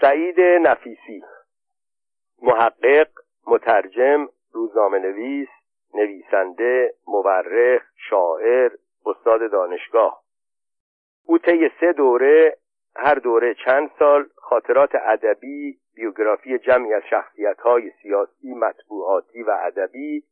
سعید نفیسی. محقق مترجم روزنامه نویس نویسنده مورخ شاعر استاد دانشگاه. او طی سه دوره هر دوره چند سال خاطرات ادبی بیوگرافی جمعی از شخصیت‌های سیاسی مطبوعاتی و ادبی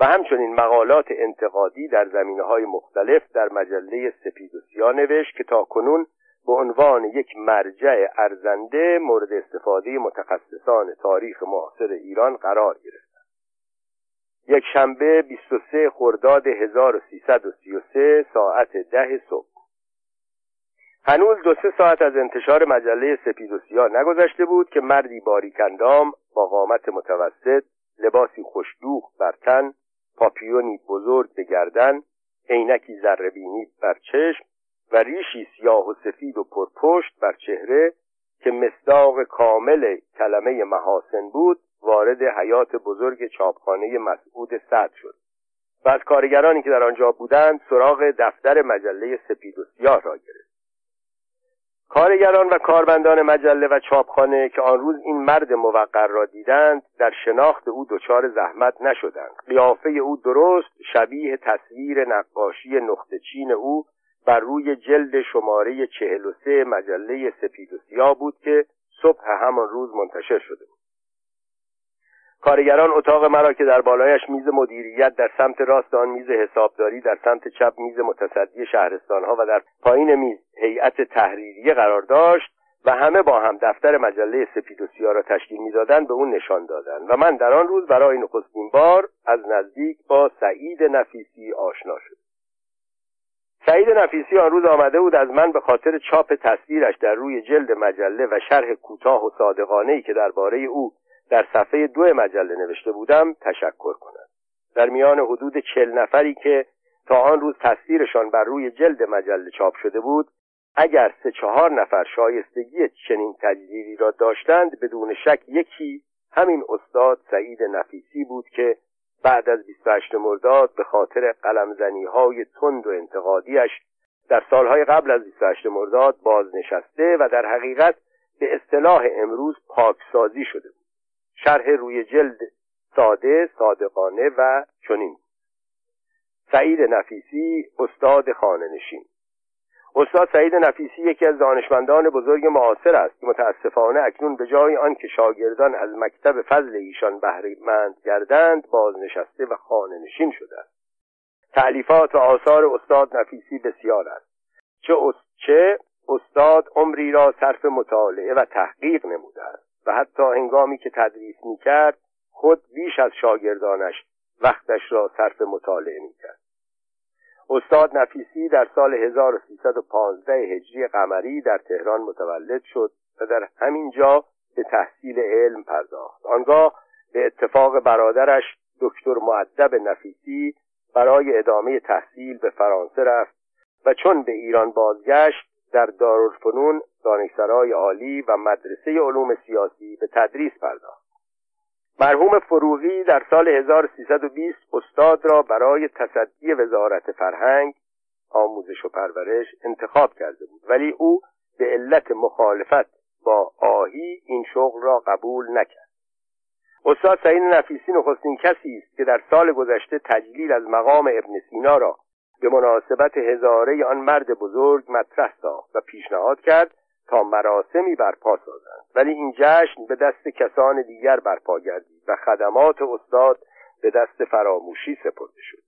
و همچنین مقالات انتقادی در زمینه های مختلف در مجله سپید و نوشت که تا کنون به عنوان یک مرجع ارزنده مورد استفاده متخصصان تاریخ معاصر ایران قرار گرفت. یک شنبه 23 خرداد 1333 ساعت ده صبح هنوز دو سه ساعت از انتشار مجله سپید و سیاه نگذشته بود که مردی باریکندام با قامت متوسط لباسی خوشدوخ بر تن پاپیونی بزرگ به گردن عینکی ذرهبینی بر چشم و ریشی سیاه و سفید و پرپشت بر چهره که مصداق کامل کلمه محاسن بود وارد حیات بزرگ چاپخانه مسعود سعد شد. و از کارگرانی که در آنجا بودند سراغ دفتر مجله سپید و سیاه را گرفت. کارگران و کارمندان مجله و چاپخانه که آن روز این مرد موقر را دیدند در شناخت او دچار زحمت نشدند. قیافه او درست شبیه تصویر نقاشی نقطه چین او بر روی جلد شماره چهل و سه مجله سپید و سیاه بود که صبح همان روز منتشر شده بود. کارگران اتاق مرا که در بالایش میز مدیریت در سمت راست آن میز حسابداری در سمت چپ میز متصدی شهرستانها و در پایین میز هیئت تحریریه قرار داشت و همه با هم دفتر مجله سپید و را تشکیل می‌دادند به اون نشان دادند و من در آن روز برای نخستین بار از نزدیک با سعید نفیسی آشنا شد سعید نفیسی آن روز آمده بود از من به خاطر چاپ تصویرش در روی جلد مجله و شرح کوتاه و صادقانه ای که درباره او در صفحه دو مجله نوشته بودم تشکر کنم. در میان حدود چل نفری که تا آن روز تصویرشان بر روی جلد مجله چاپ شده بود اگر سه چهار نفر شایستگی چنین تجلیلی را داشتند بدون شک یکی همین استاد سعید نفیسی بود که بعد از 28 مرداد به خاطر قلمزنی های تند و انتقادیش در سالهای قبل از 28 مرداد بازنشسته و در حقیقت به اصطلاح امروز پاکسازی شده بود. شرح روی جلد ساده صادقانه و چنین سعید نفیسی استاد خانه نشین. استاد سعید نفیسی یکی از دانشمندان بزرگ معاصر است که متاسفانه اکنون به جای آنکه شاگردان از مکتب فضل ایشان بهرهمند گردند بازنشسته و خانه نشین شده است. تعلیفات و آثار استاد نفیسی بسیار است. چه, چه استاد عمری را صرف مطالعه و تحقیق نموده است و حتی هنگامی که تدریس می‌کرد خود بیش از شاگردانش وقتش را صرف مطالعه می‌کرد. استاد نفیسی در سال 1315 هجری قمری در تهران متولد شد و در همین جا به تحصیل علم پرداخت. آنگاه به اتفاق برادرش دکتر معدب نفیسی برای ادامه تحصیل به فرانسه رفت و چون به ایران بازگشت در دارالفنون دانشسرای عالی و مدرسه علوم سیاسی به تدریس پرداخت. مرحوم فروغی در سال 1320 استاد را برای تصدی وزارت فرهنگ آموزش و پرورش انتخاب کرده بود. ولی او به علت مخالفت با آهی این شغل را قبول نکرد. استاد سعید نفیسی نخستین کسی است که در سال گذشته تجلیل از مقام ابن سینا را به مناسبت هزاره آن مرد بزرگ مطرح ساخت و پیشنهاد کرد تا مراسمی برپا سازند. ولی این جشن به دست کسان دیگر برپا گردید و خدمات استاد به دست فراموشی سپرده شد.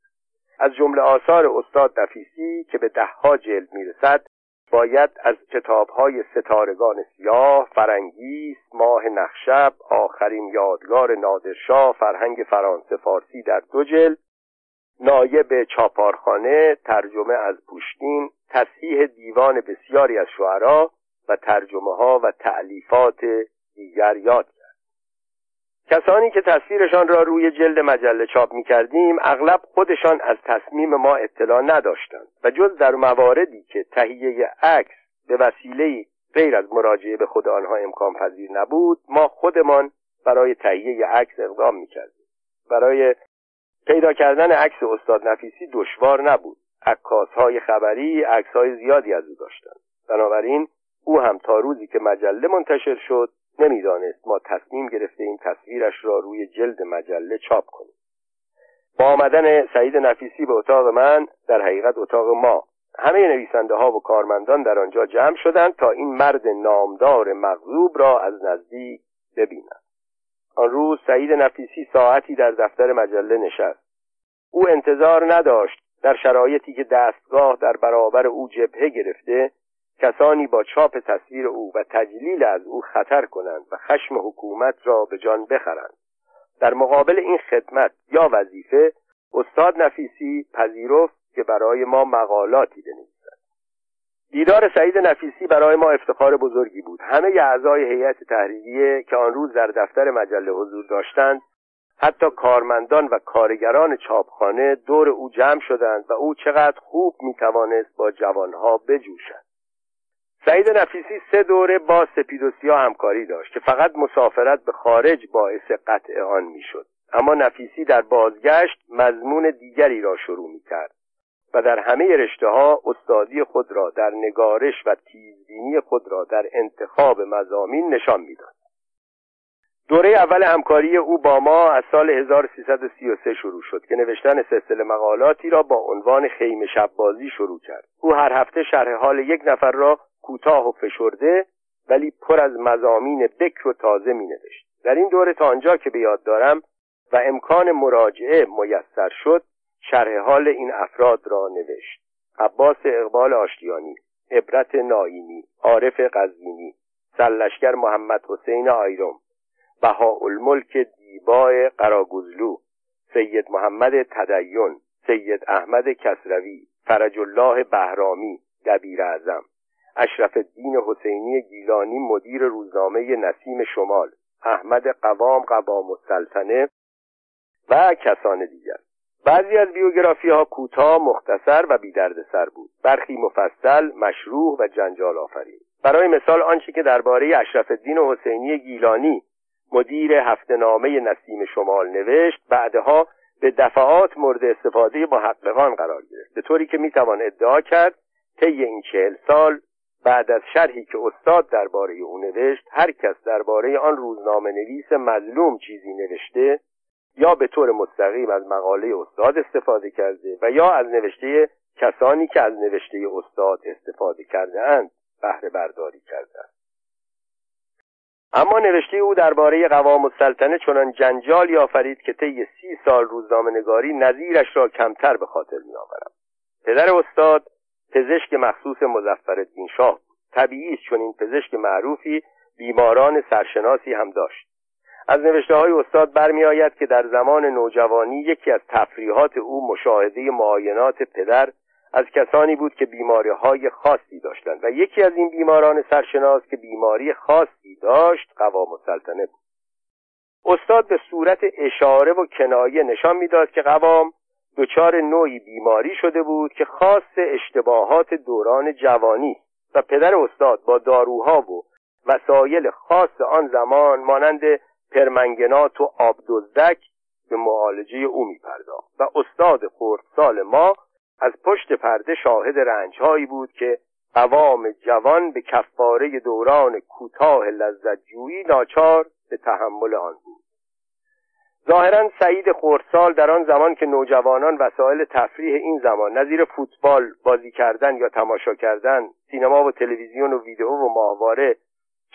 از جمله آثار استاد نفیسی که به دهها جلد می‌رسد باید از کتابهای ستارگان سیاه، فرنگیس، ماه نخشب، آخرین یادگار نادرشاه، فرهنگ فرانسه فارسی در دو جلد نایب چاپارخانه ترجمه از پوشکین تصحیح دیوان بسیاری از شعرا و ترجمه ها و تعلیفات دیگر یاد کرد. کسانی که تصویرشان را روی جلد مجله چاپ می کردیم اغلب خودشان از تصمیم ما اطلاع نداشتند و جز در مواردی که تهیه عکس به وسیله غیر از مراجعه به خود آنها امکان پذیر نبود ما خودمان برای تهیه عکس اقدام می کردیم برای پیدا کردن عکس استاد نفیسی دشوار نبود. عکاس های خبری عکس های زیادی از او داشتند. بنابراین او هم تا روزی که مجله منتشر شد نمی‌دانست ما تصمیم گرفته تصویرش را روی جلد مجله چاپ کنیم. با آمدن سعید نفیسی به اتاق من در حقیقت اتاق ما همه نویسنده ها و کارمندان در آنجا جمع شدند تا این مرد نامدار مغضوب را از نزدیک ببینند. آن روز سعید نفیسی ساعتی در دفتر مجله نشست. او انتظار نداشت در شرایطی که دستگاه در برابر او جبهه گرفته کسانی با چاپ تصویر او و تجلیل از او خطر کنند و خشم حکومت را به جان بخرند. در مقابل این خدمت یا وظیفه استاد نفیسی پذیرفت که برای ما مقالاتی بنویسد. دیدار سعید نفیسی برای ما افتخار بزرگی بود. همه اعضای هیئت تحریریه که آن روز در دفتر مجله حضور داشتند حتی کارمندان و کارگران چاپخانه دور او جمع شدند و او چقدر خوب می‌توانست با جوانها بجوشد. سعید نفیسی سه دوره با سپید و سیاه همکاری داشت که فقط مسافرت به خارج باعث قطع آن می‌شد اما نفیسی در بازگشت مضمون دیگری را شروع می کرد و در همه رشته ها استادی خود را در نگارش و تیزبینی خود را در انتخاب مزامین نشان می‌داد. دوره اول همکاری او با ما از سال 1333 شروع شد که نوشتن سلسله مقالاتی را با عنوان خیمه شببازی شروع کرد. او هر هفته شرح حال یک نفر را کوتاه و فشرده ولی پر از مزامین بکر و تازه می نوشت. در این دوره تا آنجا که به یاد دارم و امکان مراجعه میسر شد شرح حال این افراد را نوشت عباس اقبال آشتیانی عبرت ناینی عارف قزوینی سلشگر محمد حسین آیرم بهاءالملک دیبای قراگزلو سید محمد تدین سید احمد کسروی فرج الله بهرامی دبیر اعظم اشرف الدین حسینی گیلانی مدیر روزنامه نسیم شمال احمد قوام قوام السلطنه و کسان دیگر. بعضی از بیوگرافی ها کوتاه مختصر و سر بود. برخی مفصل مشروع و جنجال آفرین برای مثال آنچه که درباره اشرف الدین حسینی گیلانی مدیر هفته نامه نسیم شمال نوشت بعدها به دفعات مورد استفاده محققان قرار گرفت. به طوری که می‌توان ادعا کرد طی این چهل سال بعد از شرحی که استاد درباره او نوشت هر کس درباره آن روزنامه نویس مظلوم چیزی نوشته یا به طور مستقیم از مقاله استاد استفاده کرده و یا از نوشته کسانی که از نوشته استاد استفاده کرده اند بهره برداری کرده اما نوشته او درباره قوام السلطنه چنان جنجال آفرید که طی سی سال روزنامه نگاری نظیرش را کمتر به خاطر می آورم. پدر استاد پزشک مخصوص مزفر شاه طبیعی چون این پزشک معروفی بیماران سرشناسی هم داشت. از نوشته های استاد برمی آید که در زمان نوجوانی یکی از تفریحات او مشاهده معاینات پدر از کسانی بود که بیماری های خاصی داشتند و یکی از این بیماران سرشناس که بیماری خاصی داشت قوام السلطنه بود. استاد به صورت اشاره و کنایه نشان می‌داد که قوام دچار نوعی بیماری شده بود که خاص اشتباهات دوران جوانی و پدر استاد با داروها و وسایل خاص آن زمان مانند پرمنگنات و آبدزدک به معالجه او میپرداخت و استاد خردسال ما از پشت پرده شاهد رنجهایی بود که قوام جوان به کفاره دوران کوتاه لذتجویی ناچار به تحمل آن بود. ظاهرا سعید خردسال در آن زمان که نوجوانان وسایل تفریح این زمان نظیر فوتبال بازی کردن یا تماشا کردن سینما و تلویزیون و ویدئو و ماهواره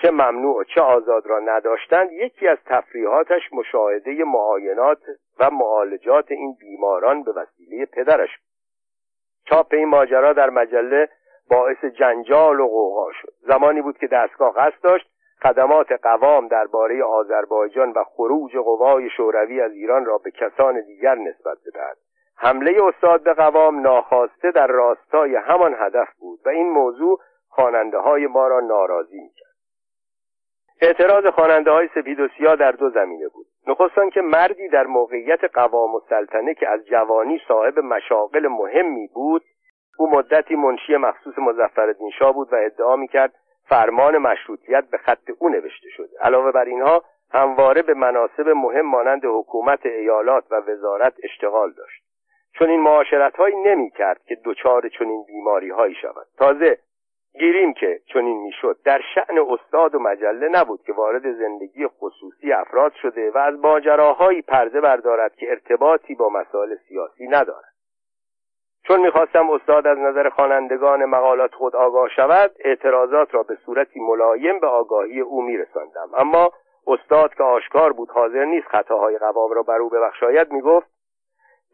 چه ممنوع و چه آزاد را نداشتند یکی از تفریحاتش مشاهده معاینات و معالجات این بیماران به وسیله پدرش بود. چاپ این ماجرا در مجله باعث جنجال و قوقا شد. زمانی بود که دستگاه قصد داشت خدمات قوام درباره آذربایجان و خروج قوای شوروی از ایران را به کسان دیگر نسبت بدهد. حمله استاد به قوام ناخواسته در راستای همان هدف بود و این موضوع خواننده های ما را ناراضی می‌کرد. اعتراض خواننده های سپید و سیاه در دو زمینه بود. نخستان که مردی در موقعیت قوام و سلطنه که از جوانی صاحب مشاقل مهمی بود او مدتی منشی مخصوص مزفردین شاه بود و ادعا می‌کرد فرمان مشروطیت به خط او نوشته شده. علاوه بر اینها همواره به مناسب مهم مانند حکومت ایالات و وزارت اشتغال داشت. چون این معاشرت هایی نمی کرد که دچار چنین بیماری هایی شود. تازه گیریم که چنین می‌شد. در شعن استاد و مجله نبود که وارد زندگی خصوصی افراد شده و از ماجراهایی پرده بردارد که ارتباطی با مسائل سیاسی ندارد. چون می‌خواستم استاد از نظر خوانندگان مقالات خود آگاه شود اعتراضات را به صورتی ملایم به آگاهی او میرساندم. اما استاد که آشکار بود حاضر نیست خطاهای قوام را بر او ببخشاید می‌گفت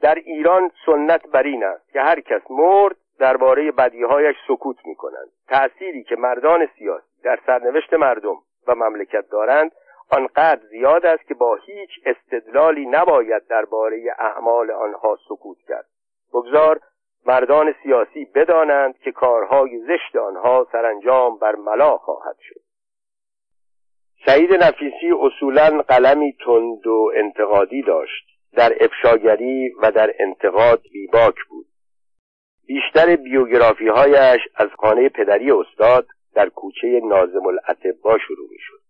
در ایران سنت بر این است که هر کس مرد درباره بدیهایش سکوت می‌کنند تأثیری که مردان سیاسی در سرنوشت مردم و مملکت دارند آنقدر زیاد است که با هیچ استدلالی نباید درباره اعمال آنها سکوت کرد. بگذار مردان سیاسی بدانند که کارهای زشت آنها سرانجام بر ملا خواهد شد. سعید نفیسی اصولا قلمی تند و انتقادی داشت. در افشاگری و در انتقاد بیباک بود. بیشتر بیوگرافی هایش از خانه پدری استاد در کوچه نازم الاتبا شروع می شد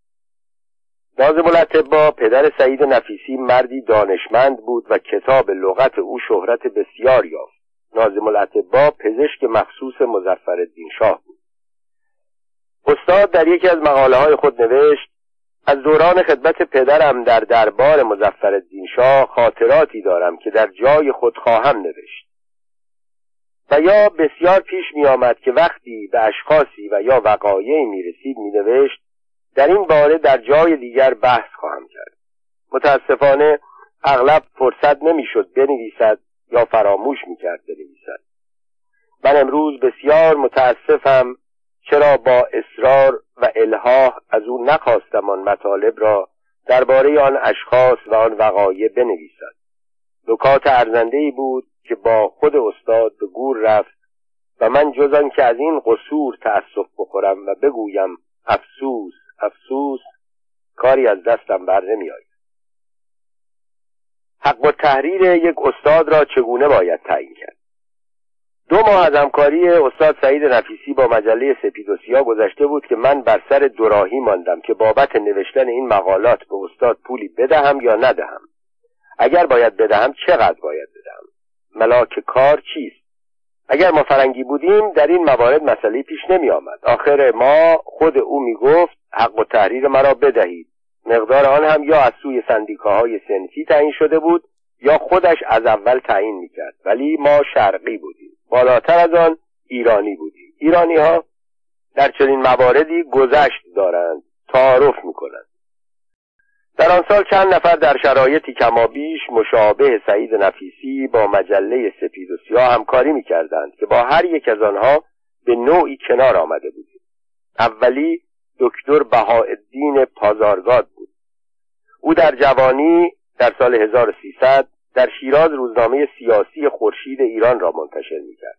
نازم الاتبا پدر سعید نفیسی مردی دانشمند بود و کتاب لغت او شهرت بسیار یافت. نازم الاتبا پزشک مخصوص مزفر شاه بود. استاد در یکی از مقاله های خود نوشت از دوران خدمت پدرم در دربار مزفر شاه خاطراتی دارم که در جای خود خواهم نوشت. و یا بسیار پیش می آمد که وقتی به اشخاصی و یا وقایعی می رسید می نوشت در این باره در جای دیگر بحث خواهم کرد. متاسفانه اغلب فرصت نمی‌شد بنویسد یا فراموش می‌کرد بنویسد. من امروز بسیار متاسفم چرا با اصرار و الهاه از او نخواستم آن مطالب را درباره آن اشخاص و آن وقایع بنویسد. نکات ارزنده ای بود که با خود استاد به گور رفت و من جز آن که از این قصور تأسف بخورم و بگویم افسوس افسوس کاری از دستم بر نمیآید. حق و تحریر یک استاد را چگونه باید تعیین کرد؟ دو ماه از همکاری استاد سعید نفیسی با مجله سپید و گذشته بود که من بر سر دوراهی ماندم که بابت نوشتن این مقالات به استاد پولی بدهم یا ندهم. اگر باید بدهم چقدر باید بدهم؟ ملاک کار چیست؟ اگر ما فرنگی بودیم در این موارد مسئله پیش نمی آمد آخر ما خود او می گفت حق و تحریر مرا بدهید. مقدار آن هم یا از سوی سندیکاهای سنفی تعیین شده بود یا خودش از اول تعیین می‌کرد. ولی ما شرقی بودیم. بالاتر از آن ایرانی بودیم. ایرانی ها در چنین مواردی گذشت دارند تعارف می‌کنند. در آن سال چند نفر در شرایطی کمابیش مشابه سعید نفیسی با مجله سپید و سیاه همکاری می‌کردند که با هر یک از آنها به نوعی کنار آمده بودیم. اولی دکتر بهاءالدین پازارگاد بود. او در جوانی در سال 1300 در شیراز روزنامه سیاسی خورشید ایران را منتشر می‌کرد.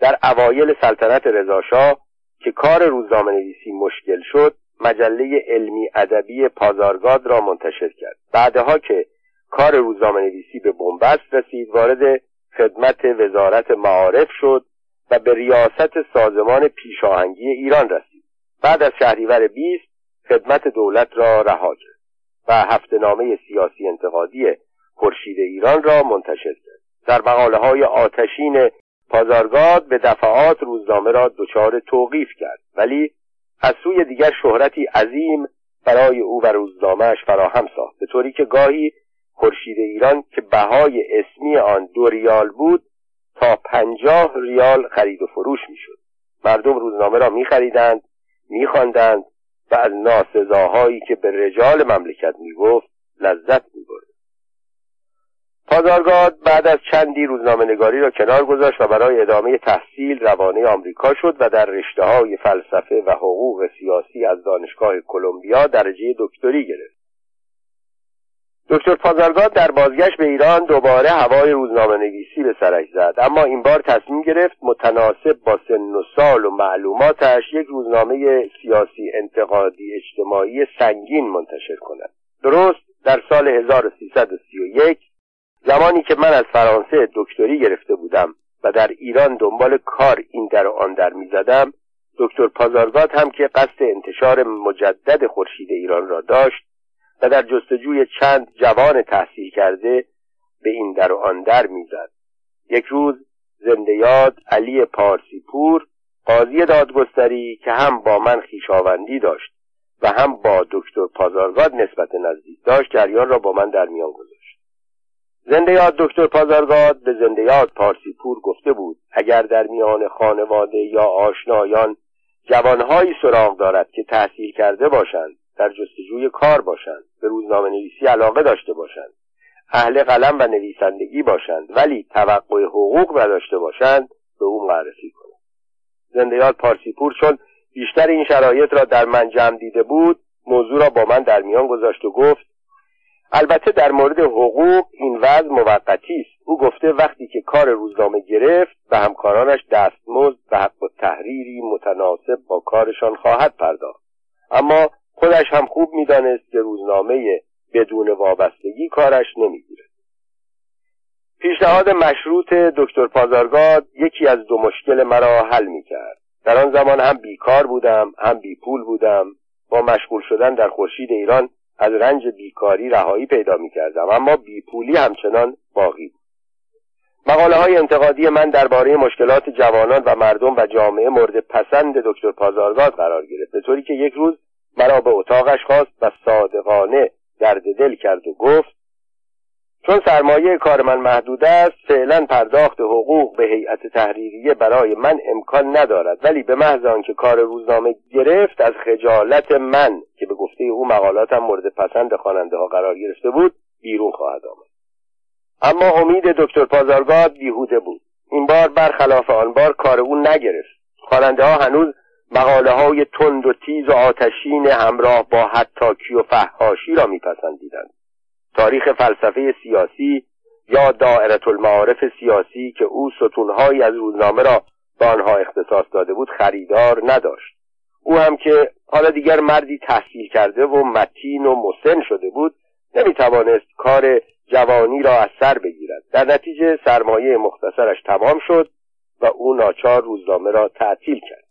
در اوایل سلطنت رضاشاه که کار روزنامه نویسی مشکل شد مجله علمی ادبی پازارگاد را منتشر کرد. بعدها که کار روزنامه نویسی به بنبست رسید وارد خدمت وزارت معارف شد و به ریاست سازمان پیشاهنگی ایران رسید. بعد از شهریور 20 خدمت دولت را رها کرد و هفته سیاسی انتقادی خورشید ایران را منتشر کرد. در مقاله های آتشین پازارگاد به دفعات روزنامه را دچار توقیف کرد ولی از سوی دیگر شهرتی عظیم برای او و روزنامهش فراهم ساخت. به طوری که گاهی خورشید ایران که بهای اسمی آن دو ریال بود تا پنجاه ریال خرید و فروش می‌شد. مردم روزنامه را میخریدند میخواندند و از ناسزاهایی که به رجال مملکت می‌گفت لذت می‌برد پازارگاد بعد از چندی روزنامه نگاری را کنار گذاشت و برای ادامه تحصیل روانه آمریکا شد و در رشته های فلسفه و حقوق سیاسی از دانشگاه کلمبیا درجه دکتری گرفت. دکتر پازارگاد در بازگشت به ایران دوباره هوای روزنامه نویسی به سرش زد. اما این بار تصمیم گرفت متناسب با سن و سال و معلوماتش یک روزنامه سیاسی انتقادی اجتماعی سنگین منتشر کند. درست در سال 1331 زمانی که من از فرانسه دکتری گرفته بودم و در ایران دنبال کار این در و آن در می‌زدم دکتر پازارگاد هم که قصد انتشار مجدد خورشید ایران را داشت و در جستجوی چند جوان تحصیل کرده به این در و آن در می‌زد. یک روز زنده یاد علی پارسی پور قاضی دادگستری که هم با من خیشاوندی داشت و هم با دکتر پازارگاد نسبت نزدیک داشت جریان را با من در میان گذاشت. زنده یاد دکتر پازارگاد به زنده یاد پارسیپور گفته بود اگر در میان خانواده یا آشنایان جوانهایی سراغ دارد که تحصیل کرده باشند در جستجوی کار باشند به روزنامه نویسی علاقه داشته باشند اهل قلم و نویسندگی باشند ولی توقع حقوق نداشته باشند به او معرفی کنند. زندیات پارسیپور چون بیشتر این شرایط را در من جمع دیده بود موضوع را با من در میان گذاشت و گفت البته در مورد حقوق این وضع موقتی است. او گفته وقتی که کار روزنامه گرفت و همکارانش دستمزد و حق و تحریری متناسب با کارشان خواهد پرداخت. اما خودش هم خوب می‌دانست که روزنامه بدون وابستگی کارش نمی‌گیرد پیشنهاد مشروط دکتر پازارگاد یکی از دو مشکل مرا حل می‌کرد. در آن زمان هم بیکار بودم هم بی پول بودم. با مشغول شدن در خورشید ایران از رنج بیکاری رهایی پیدا می کردم اما بیپولی همچنان باقی بود. مقاله های انتقادی من درباره مشکلات جوانان و مردم و جامعه مورد پسند دکتر پازارگاد قرار گرفت به طوری که یک روز مرا به اتاقش خواست و صادقانه درد دل کرد و گفت چون سرمایه کار من محدود است فعلا پرداخت حقوق به هیئت تحریریه برای من امکان ندارد. ولی به محض آنکه کار روزنامه گرفت از خجالت من که به گفته او مقالاتم مورد پسند خواننده ها قرار گرفته بود بیرون خواهد آمد. اما امید دکتر پازارگاد بیهوده بود. این بار برخلاف آن بار کار او نگرفت. خواننده ها هنوز مقاله های تند و تیز و آتشین همراه با حتاکی و فحاشی را میپسندیدند. تاریخ فلسفه سیاسی یا دائرت المعارف سیاسی که او ستونهایی از روزنامه را به آنها اختصاص داده بود خریدار نداشت. او هم که حالا دیگر مردی تحصیل کرده و متین و مسن شده بود نمی‌توانست کار جوانی را از سر بگیرد. در نتیجه سرمایه مختصرش تمام شد و او ناچار روزنامه را تعطیل کرد.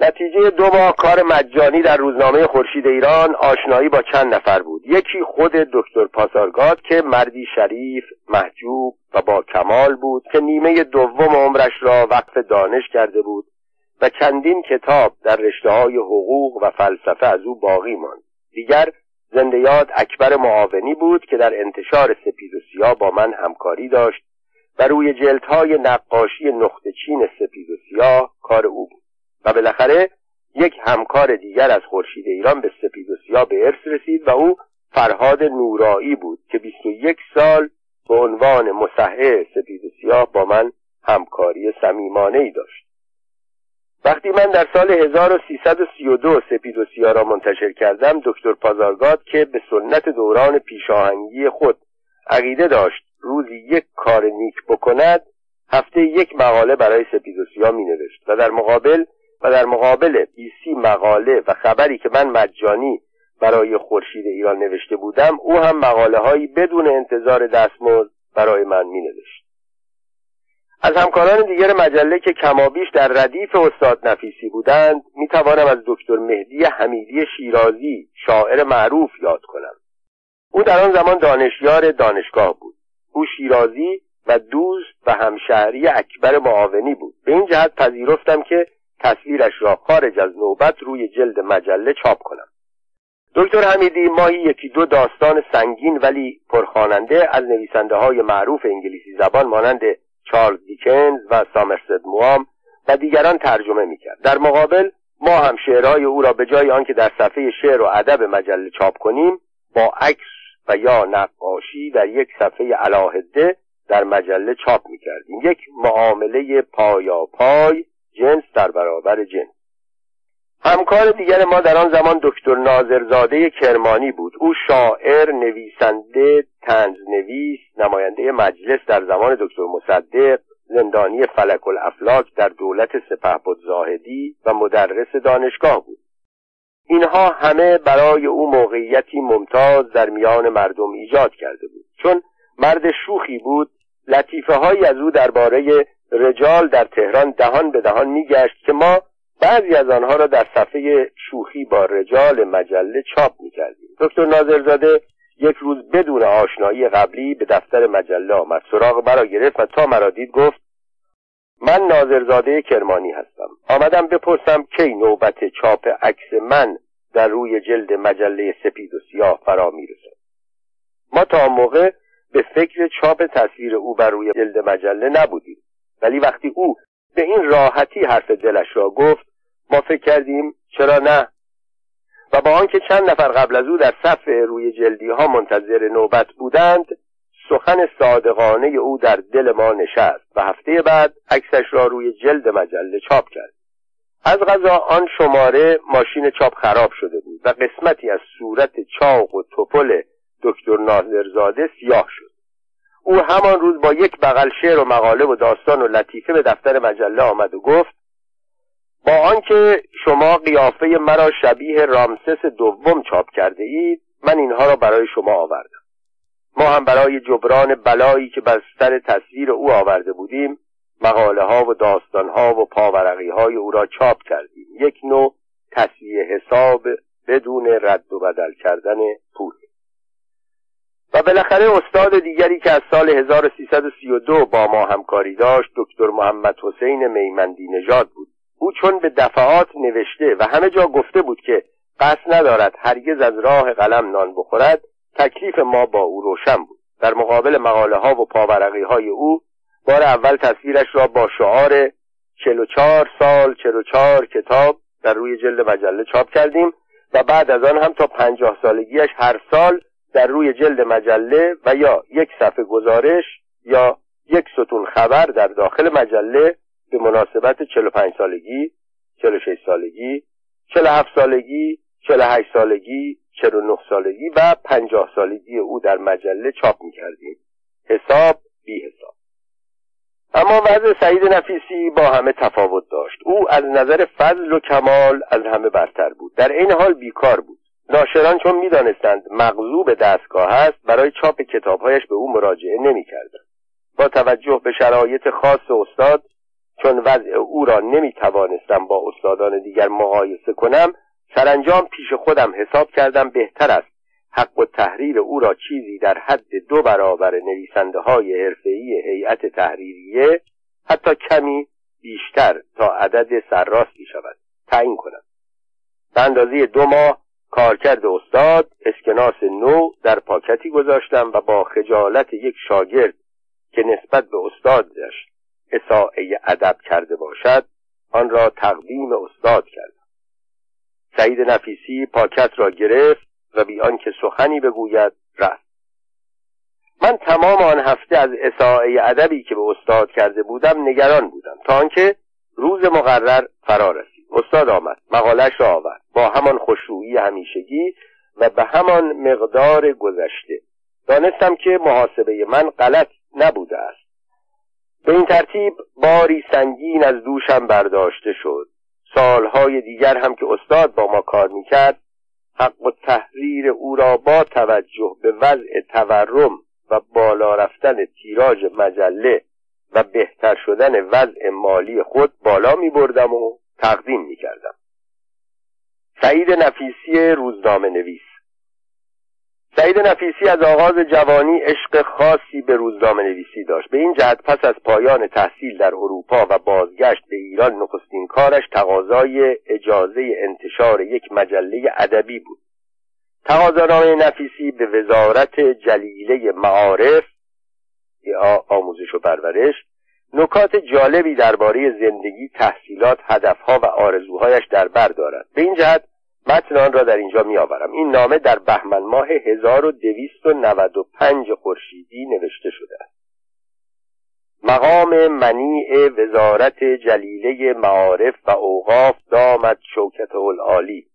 نتیجه دو ماه کار مجانی در روزنامه خورشید ایران آشنایی با چند نفر بود. یکی خود دکتر پاسارگاد که مردی شریف محجوب و با کمال بود که نیمه دوم عمرش را وقف دانش کرده بود و چندین کتاب در رشته های حقوق و فلسفه از او باقی ماند. دیگر زنده یاد اکبر معاونی بود که در انتشار سپید و سیاه با من همکاری داشت و روی جلدهای نقاشی نقطه چین سپید و سیاه کار او بود. و بالاخره یک همکار دیگر از خورشید ایران به سپید و سیاه به ارث رسید و او فرهاد نورایی بود که 21 سال به عنوان مصحح سپید و سیاه با من همکاری صمیمانه ای داشت. وقتی من در سال 1332 سپید و سیاه را منتشر کردم دکتر پازارگاد که به سنت دوران پیشاهنگی خود عقیده داشت روزی یک کار نیک بکند هفته یک مقاله برای سپید و سیاه می نوشت و در مقابل و در مقابل بیسی مقاله و خبری که من مجانی برای خورشید ایران نوشته بودم او هم مقاله هایی بدون انتظار دستمزد برای من می نوشت. از همکاران دیگر مجله که کمابیش در ردیف استاد نفیسی بودند می توانم از دکتر مهدی حمیدی شیرازی شاعر معروف یاد کنم. او در آن زمان دانشیار دانشگاه بود. او شیرازی و دوست و همشهری اکبر معاونی بود. به این جهت پذیرفتم که تصویرش را خارج از نوبت روی جلد مجله چاپ کنم. دکتر حمیدی ماهی یکی دو داستان سنگین ولی پرخواننده از نویسنده های معروف انگلیسی زبان مانند چارلز دیکنز و سامرست موام و دیگران ترجمه می‌کرد. در مقابل ما هم شعرهای او را به جای آنکه در صفحه شعر و ادب مجله چاپ کنیم با عکس و یا نقاشی در یک صفحه علاهده در مجله چاپ می‌کردیم. یک معامله پایا پای جنس در برابر جنس همکار دیگر ما در آن زمان دکتر ناظرزاده کرمانی بود. او شاعر نویسنده تنز نویس نماینده مجلس در زمان دکتر مصدق زندانی فلک الافلاک در دولت سپهبد زاهدی و مدرس دانشگاه بود. اینها همه برای او موقعیتی ممتاز در میان مردم ایجاد کرده بود. چون مرد شوخی بود لطیفه هایی از او درباره رجال در تهران دهان به دهان میگشت که ما بعضی از آنها را در صفحه شوخی با رجال مجله چاپ می‌کردیم. دکتر ناظرزاده یک روز بدون آشنایی قبلی به دفتر مجله آمد سراغ مرا گرفت و تا مرا دید گفت من ناظرزاده کرمانی هستم. آمدم بپرسم کی نوبت چاپ عکس من در روی جلد مجله سپید و سیاه فرا می‌رسد. ما تا موقع به فکر چاپ تصویر او بر روی جلد مجله نبودیم. ولی وقتی او به این راحتی حرف دلش را گفت ما فکر کردیم چرا نه؟ و با آنکه چند نفر قبل از او در صف روی جلدی ها منتظر نوبت بودند سخن صادقانه او در دل ما نشست و هفته بعد عکسش را روی جلد مجله چاپ کرد. از غذا آن شماره ماشین چاپ خراب شده بود و قسمتی از صورت چاق و توپل دکتر ناظرزاده سیاه شد. او همان روز با یک بغل شعر و مقاله و داستان و لطیفه به دفتر مجله آمد و گفت با آنکه شما قیافه مرا شبیه رامسس دوم چاپ کرده اید من اینها را برای شما آوردم. ما هم برای جبران بلایی که بر سر تصویر او آورده بودیم مقاله ها و داستان ها و پاورقی های او را چاپ کردیم. یک نوع تصویه حساب بدون رد و بدل کردن پول. و بالاخره استاد دیگری که از سال 1332 با ما همکاری داشت دکتر محمد حسین میمندی نژاد بود. او چون به دفعات نوشته و همه جا گفته بود که قصد ندارد هرگز از راه قلم نان بخورد تکلیف ما با او روشن بود. در مقابل مقاله ها و پاورقی های او بار اول تصویرش را با شعار 44 سال 44 کتاب در روی جلد مجله چاپ کردیم و بعد از آن هم تا پنجاه سالگیش هر سال در روی جلد مجله و یا یک صفحه گزارش یا یک ستون خبر در داخل مجله به مناسبت 45 سالگی 46 سالگی 47 سالگی 48 سالگی 49 سالگی و 50 سالگی او در مجله چاپ می کردیم حساب بی حساب. اما وضع سعید نفیسی با همه تفاوت داشت. او از نظر فضل و کمال از همه برتر بود. در این حال بیکار بود. ناشران چون می‌دانستند مغضوب دستگاه است برای چاپ کتابهایش به او مراجعه نمی‌کردند. با توجه به شرایط خاص استاد چون وضع او را نمی با استادان دیگر مقایسه کنم سرانجام پیش خودم حساب کردم بهتر است. حق و تحریر او را چیزی در حد دو برابر نویسنده های حرفه‌ای هیئت تحریریه حتی کمی بیشتر تا عدد سرراستی شود تعیین کنم. به اندازه دو ماه کارکرد استاد اسکناس نو در پاکتی گذاشتم و با خجالت یک شاگرد که نسبت به استادش اساعه ادب کرده باشد آن را تقدیم استاد کردم. سعید نفیسی پاکت را گرفت و بی آنکه سخنی بگوید رفت. من تمام آن هفته از اساعه ادبی که به استاد کرده بودم نگران بودم تا آنکه روز مقرر فرا رسید. استاد آمد مقالش را آورد. با همان خوشرویی همیشگی و به همان مقدار گذشته. دانستم که محاسبه من غلط نبوده است. به این ترتیب باری سنگین از دوشم برداشته شد. سالهای دیگر هم که استاد با ما کار می‌کرد حق و تحریر او را با توجه به وضع تورم و بالا رفتن تیراژ مجله و بهتر شدن وضع مالی خود بالا می بردم و تقدیم می کردم سعید نفیسی روزنامه نویس سعید نفیسی از آغاز جوانی عشق خاصی به روزنامه نویسی داشت. به این جهت پس از پایان تحصیل در اروپا و بازگشت به ایران نخستین کارش تقاضای اجازه انتشار یک مجله ادبی بود. تقاضانامه نفیسی به وزارت جلیله معارف آموزش و پرورش نکات جالبی درباره زندگی تحصیلات هدفها و آرزوهایش در بر دارد. به این جهت متن آن را در اینجا میآورم. این نامه در بهمن ماه 1295 خورشیدی نوشته شده است. مقام منیع وزارت جلیله معارف و اوقاف دامد شوکت العالی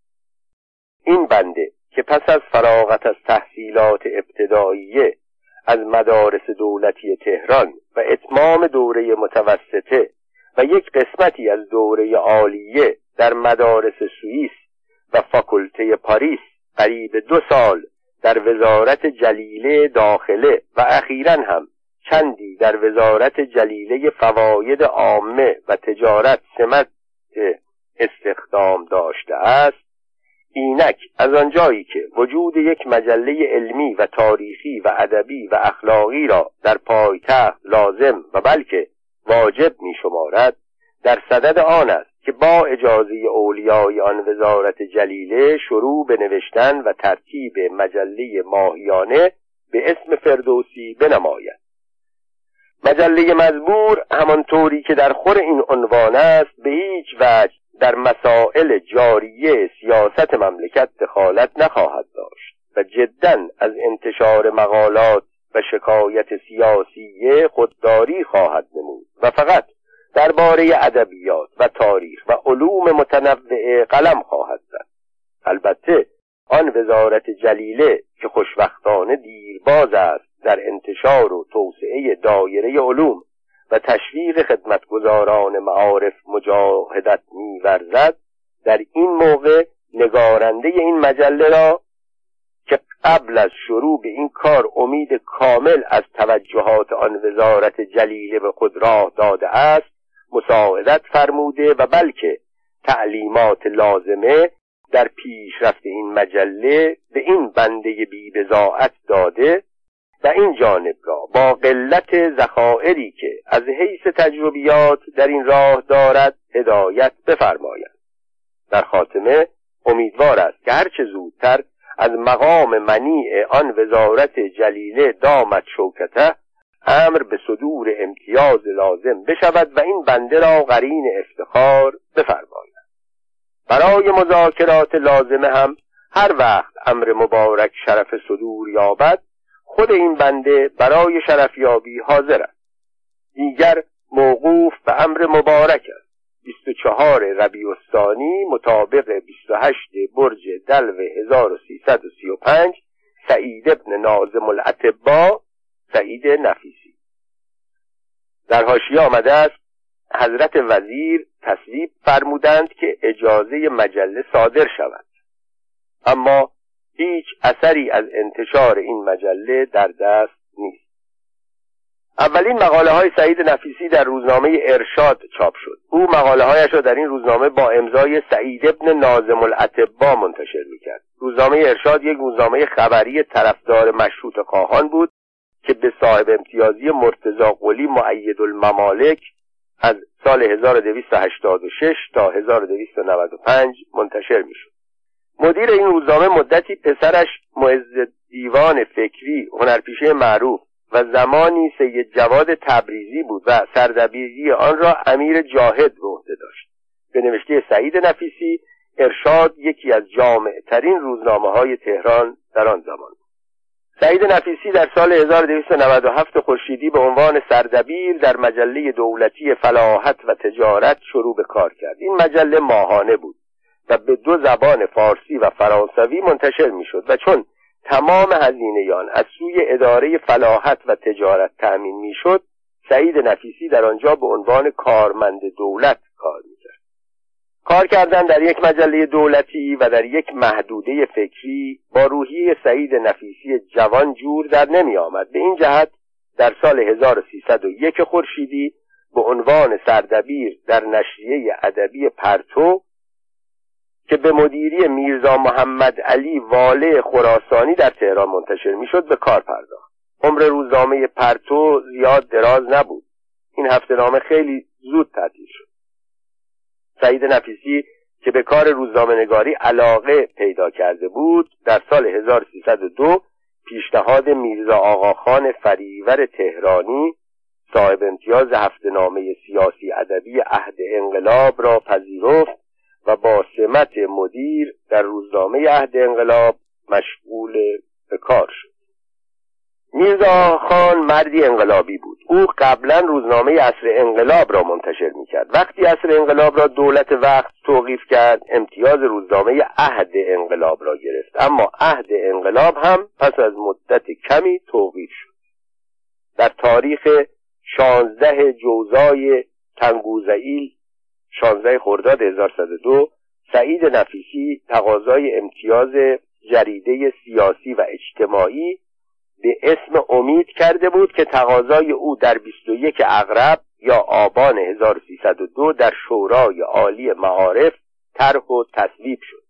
این بنده که پس از فراغت از تحصیلات ابتداییه از مدارس دولتی تهران و اتمام دوره متوسطه و یک قسمتی از دوره عالیه در مدارس سوئیس و فاکولته پاریس قریب دو سال در وزارت جلیله داخله و اخیرا هم چندی در وزارت جلیله فواید عامه و تجارت سمت استخدام داشته است. اینک از آنجایی که وجود یک مجله علمی و تاریخی و ادبی و اخلاقی را در پایتخت لازم و بلکه واجب می شمارد در صدد آن است که با اجازه اولیای آن وزارت جلیله شروع به نوشتن و ترتیب مجله ماهیانه به اسم فردوسی بنماید. مجله مزبور همانطوری که در خور این عنوان است به هیچ وجه در مسائل جاریه سیاست مملکت دخالت نخواهد داشت و جدا از انتشار مقالات و شکایت سیاسی خودداری خواهد نمود و فقط درباره ادبیات و تاریخ و علوم متنوع قلم خواهد زد. البته آن وزارت جلیله که خوشبختانه دیرباز است در انتشار و توسعه دایره علوم و تشویق خدمتگزاران معارف مجاهدت میورزد در این موقع نگارنده این مجله را که قبل از شروع به این کار امید کامل از توجهات آن وزارت جلیله به خود راه داده است مساعدت فرموده و بلکه تعلیمات لازمه در پیشرفت این مجله به این بنده بیبزاعت داده و این جانب را با قلت ذخائری که از حیث تجربیات در این راه دارد هدایت بفرماید. در خاتمه امیدوار است که هرچه زودتر از مقام منیع آن وزارت جلیله دامت شوکته امر به صدور امتیاز لازم بشود و این بنده را قرین افتخار بفرماید. برای مذاکرات لازمه هم هر وقت امر مبارک شرف صدور یابد خود این بنده برای شرفیابی حاضر است. دیگر موقوف به امر مبارک است. 24 ربیع الثانی مطابق 28 برج دلو 1335 سعید ابن نازم الاتبا سعید نفیسی. در حاشیه آمده است حضرت وزیر تصویب فرمودند که اجازه مجله صادر شود. اما هیچ اثری از انتشار این مجله در دست نیست. اولین مقاله های سعید نفیسی در روزنامه ارشاد چاپ شد. او مقاله هایش را در این روزنامه با امضای سعید ابن نازم الاتبا منتشر می‌کرد. روزنامه ارشاد یک روزنامه خبری طرفدار مشروط خواهان بود که به صاحب امتیازی مرتزا قلی معید الممالک از سال 1286 تا 1295 منتشر می‌شد. مدیر این روزنامه مدتی پسرش معز دیوان فکری هنرپیشه معروف و زمانی سید جواد تبریزی بود و سردبیری آن را امیر جاهد به عهده داشت. به نوشته سعید نفیسی ارشاد یکی از جامع ترین روزنامه های تهران در آن زمان. سعید نفیسی در سال 1297 خورشیدی به عنوان سردبیر در مجله دولتی فلاحت و تجارت شروع به کار کرد. این مجله ماهانه بود. و به دو زبان فارسی و فرانسوی منتشر می‌شد و چون تمام هزینه از سوی اداره فلاحت و تجارت تأمین می‌شد سعید نفیسی در آنجا به عنوان کارمند دولت کار می‌کرد. کار کردن در یک مجله دولتی و در یک محدوده فکری با روحی سعید نفیسی جوان جور در نمی آمد به این جهت در سال 1301 خورشیدی به عنوان سردبیر در نشریه ادبی پرتو که به مدیری میرزا محمد علی واله خراسانی در تهران منتشر می‌شد به کار پرداخت. عمر روزنامه پرتو زیاد دراز نبود. این هفته نامه خیلی زود تعطیل شد. سعید نفیسی که به کار روزنامه نگاری علاقه پیدا کرده بود در سال 1302 پیشنهاد میرزا آقاخان فریور تهرانی صاحب امتیاز هفته نامه سیاسی ادبی عهد انقلاب را پذیرفت و با سمت مدیر در روزنامه عهد انقلاب مشغول به کار شد. میرزا خان مردی انقلابی بود. او قبلا روزنامه اصر انقلاب را منتشر می‌کرد. وقتی اصر انقلاب را دولت وقت توقیف کرد امتیاز روزنامه عهد انقلاب را گرفت. اما عهد انقلاب هم پس از مدت کمی توقیف شد. در تاریخ شانزده جوزای تنگوزعیل 16 خرداد 1102 سعید نفیسی تقاضای امتیاز جریده سیاسی و اجتماعی به اسم امید کرده بود که تقاضای او در 21 اغرب یا آبان 1302 در شورای عالی معارف طرح و تصویب شد.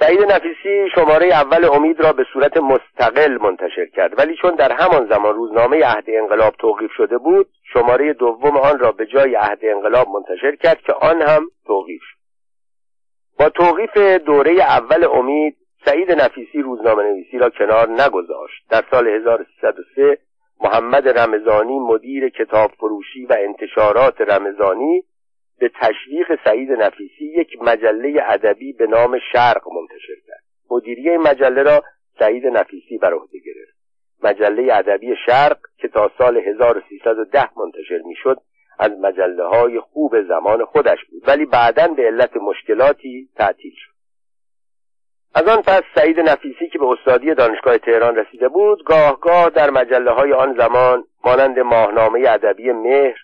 سعید نفیسی شماره اول امید را به صورت مستقل منتشر کرد. ولی چون در همان زمان روزنامه عهد انقلاب توقیف شده بود شماره دوم آن را به جای عهد انقلاب منتشر کرد که آن هم توقیف با توقیف دوره اول امید سعید نفیسی روزنامه نویسی را کنار نگذاشت. در سال 1303 محمد رمضانی مدیر کتاب فروشی و انتشارات رمضانی به تشویق سعید نفیسی یک مجله ادبی به نام شرق منتشر کرد. مدیری این مجله را سعید نفیسی بر عهده گرفت. مجله ادبی شرق که تا سال 1310 منتشر می‌شد از مجله های خوب زمان خودش بود. ولی بعدا به علت مشکلاتی تعطیل شد. از آن پس سعید نفیسی که به استادی دانشگاه تهران رسیده بود گاه گاه در مجله های آن زمان مانند ماهنامه ادبی مهر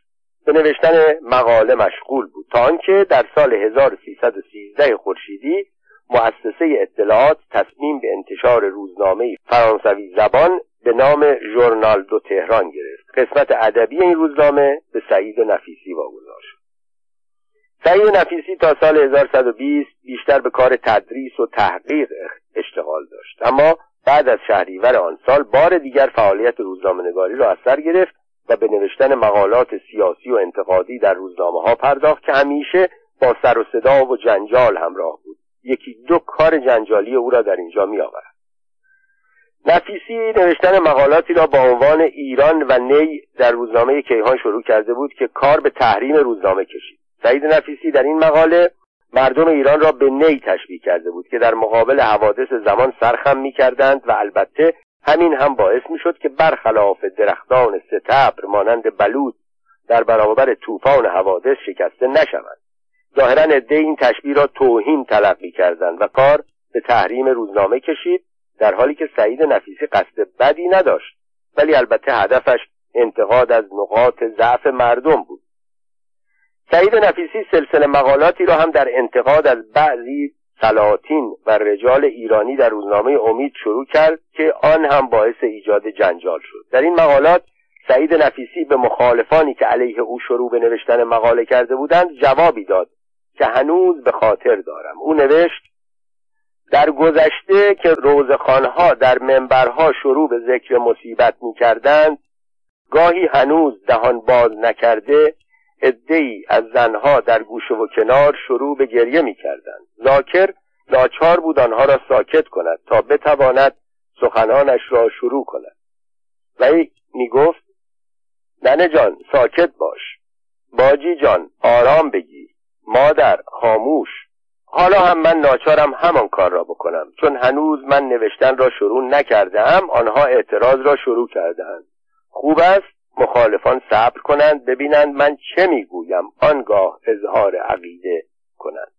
به نوشتن مقاله مشغول بود. تا آنکه در سال 1313 خورشیدی مؤسسه اطلاعات تصمیم به انتشار روزنامه فرانسوی زبان به نام ژورنال دو تهران گرفت. قسمت ادبی این روزنامه به سعید نفیسی واگذار شد. سعید نفیسی تا سال 1120 بیشتر به کار تدریس و تحقیق اشتغال داشت. اما بعد از شهریور آن سال بار دیگر فعالیت روزنامه‌نگاری را از سر گرفت و به نوشتن مقالات سیاسی و انتقادی در روزنامه ها پرداخت که همیشه با سر و صدا و جنجال همراه بود. یکی دو کار جنجالی او را در اینجا می آورد نفیسی نوشتن مقالاتی را با عنوان ایران و نی در روزنامه کیهان شروع کرده بود که کار به تحریم روزنامه کشید. سعید نفیسی در این مقاله مردم ایران را به نی تشبیه کرده بود که در مقابل حوادث زمان سرخم می کردند و البته همین هم باعث می شد که برخلاف درختان ستبر مانند بلود در برابر طوفان حوادث شکسته نشوند. ظاهرا عده این تشبیه را توهین تلقی کردند و کار به تحریم روزنامه کشید در حالی که سعید نفیسی قصد بدی نداشت ولی البته هدفش انتقاد از نقاط ضعف مردم بود. سعید نفیسی سلسله مقالاتی را هم در انتقاد از بعضی سلاطین و رجال ایرانی در روزنامه امید شروع کرد که آن هم باعث ایجاد جنجال شد. در این مقالات سعید نفیسی به مخالفانی که علیه او شروع به نوشتن مقاله کرده بودند جوابی داد که هنوز به خاطر دارم. او نوشت در گذشته که روزخانها در منبرها شروع به ذکر مصیبت می کردند گاهی هنوز دهان باز نکرده ای از زنها در گوشه و کنار شروع به گریه می کردند ذاکر لاچار بود آنها را ساکت کند تا بتواند سخنانش را شروع کند. و ای می گفت ننه جان ساکت باش. باجی جان آرام بگی. مادر خاموش. حالا هم من ناچارم همان کار را بکنم. چون هنوز من نوشتن را شروع نکرده هم آنها اعتراض را شروع کردهاند. خوب است؟ مخالفان صبر کنند ببینند من چه می‌گویم. آنگاه اظهار عقیده کنند.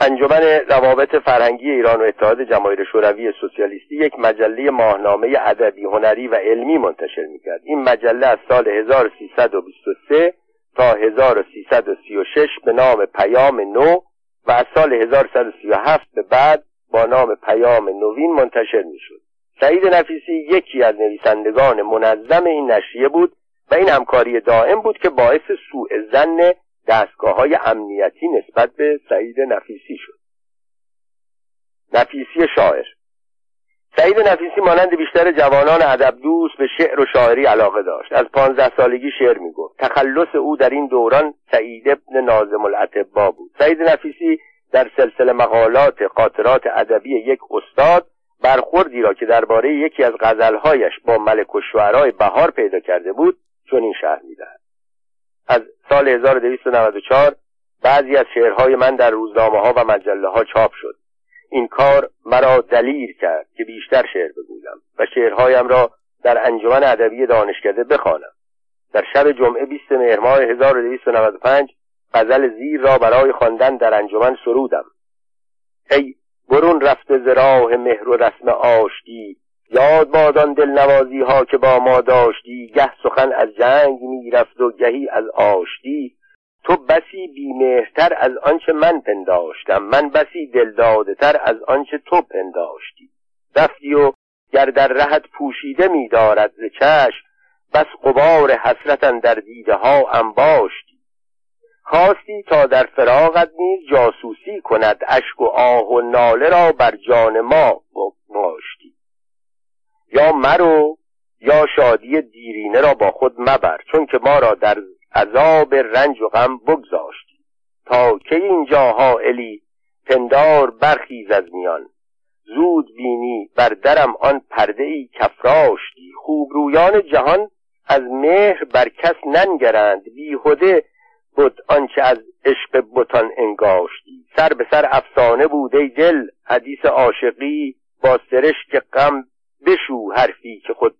انجمن روابط فرهنگی ایران و اتحاد جماهیر شوروی سوسیالیستی یک مجله ماهنامه ادبی هنری و علمی منتشر می‌کرد. این مجله از سال 1323 تا 1336 به نام پیام نو و از سال 1137 به بعد با نام پیام نوین منتشر می‌شد. سعید نفیسی یکی از نویسندگان منظم این نشریه بود و این همکاری دائم بود که باعث سوء زن دستگاه های امنیتی نسبت به سعید نفیسی شد. نفیسی شاعر. سعید نفیسی مانند بیشتر جوانان ادب دوست به شعر و شاعری علاقه داشت. از پانزده سالگی شعر می‌گفت. تخلص او در این دوران سعید ابن نازم العتبا بود. سعید نفیسی در سلسله مقالات قاطرات ادبی یک استاد برخوردی را که درباره یکی از غزلهایش با ملک و بهار پیدا کرده بود چون این شهر می‌دهد. از سال 1294 بعضی از شعرهای من در روزنامه ها و مجله ها چاپ شد. این کار مرا دلیر کرد که بیشتر شعر بگویم و شعرهایم را در انجمن ادبی دانشکده بخوانم. در شب جمعه 20 مهر ماه 1295 غزل زیر را برای خواندن در انجمن سرودم. ای برون رفته ز راه مهر و رسم آشتی. یاد بادان دلنوازی ها که با ما داشتی. گه سخن از جنگ می‌رفت و گهی از آشتی. تو بسی بیمهتر از آنچه من پنداشتم. من بسی دلداده تر از آنچه تو پنداشتی. رفتی و گر در رهت پوشیده میدارد ز چشم بس قبار حسرتن در دیده ها انباشتی خواستی تا در فراغت نیز جاسوسی کند اشک و آه و ناله را بر جان ما بگماشتی یا مرو یا شادی دیرینه را با خود مبر چون که ما را در عذاب رنج و غم بگذاشتی. تا که اینجا الی پندار برخیز از میان. زود بینی بر درم آن پرده ای کفراشتی. خوبرویان جهان از مهر بر کس ننگرند. بیهده بود آنچه از عشق بتان انگاشتی. سر به سر افسانه بود ای دل حدیث عاشقی با سرشک غم بشو حرفی که خود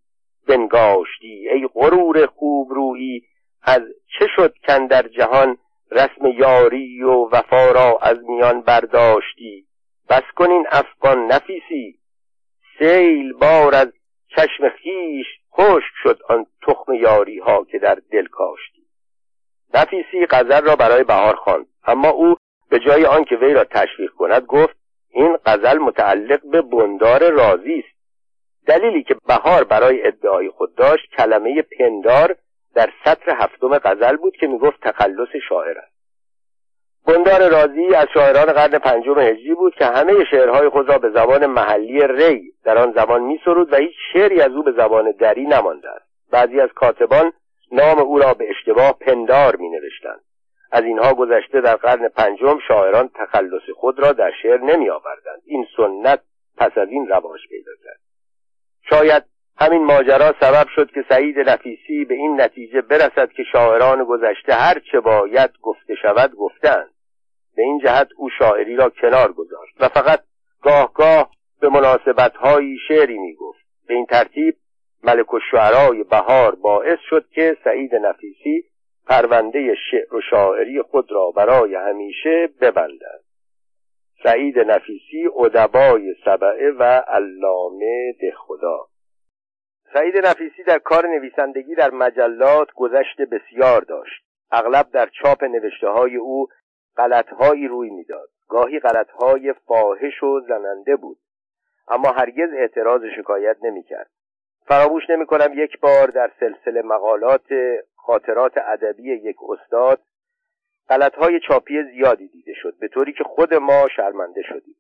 بنگاشتی. ای غرور خوب رویی از چه شد کن در جهان رسم یاری و وفا را از میان برداشتی؟ بس کنین افغان نفیسی. سیل بار از چشم خیش خشک شد آن تخم یاری ها که در دل کاشتی. نفیسی غزل را برای بهار خواند. اما او به جای آنکه وی را تشویق کند گفت این غزل متعلق به بندار رازی است. دلیلی که بهار برای ادعای خود داشت کلمه پندار در سطر هفتم غزل بود که می‌گفت تخلص شاعر است. بندار رازی از شاعران قرن پنجم هجری بود که همه شعرهای خود را به زبان محلی ری در آن زمان میسرود و هیچ شعری از او به زبان دری نمانده است. بعضی از کاتبان نام او را به اشتباه پندار می نوشتند از اینها گذشته در قرن پنجم شاعران تخلص خود را در شعر نمی آوردند این سنت پس از این رواج پیدا کرد. شاید همین ماجرا سبب شد که سعید نفیسی به این نتیجه برسد که شاعران گذشته هر چه باید گفته شود گفتند. به این جهت او شاعری را کنار گذاشت و فقط گاه گاه به مناسبتهایی شعری می‌گفت. به این ترتیب ملک و شعرای بهار باعث شد که سعید نفیسی پرونده شعر و شاعری خود را برای همیشه ببندد. سعید نفیسی ادبای سبعه و علامه دهخدا سعید نفیسی در کار نویسندگی در مجلات گذشته بسیار داشت. اغلب در چاپ نوشته های او غلطهایی روی می‌داد. گاهی غلطهای فاحش و زننده بود. اما هرگز اعتراض شکایت نمی‌کرد. فراموش نمی کنم یک بار در سلسله مقالات خاطرات ادبی یک استاد غلطهای چاپی زیادی دیده شد به طوری که خود ما شرمنده شدیم.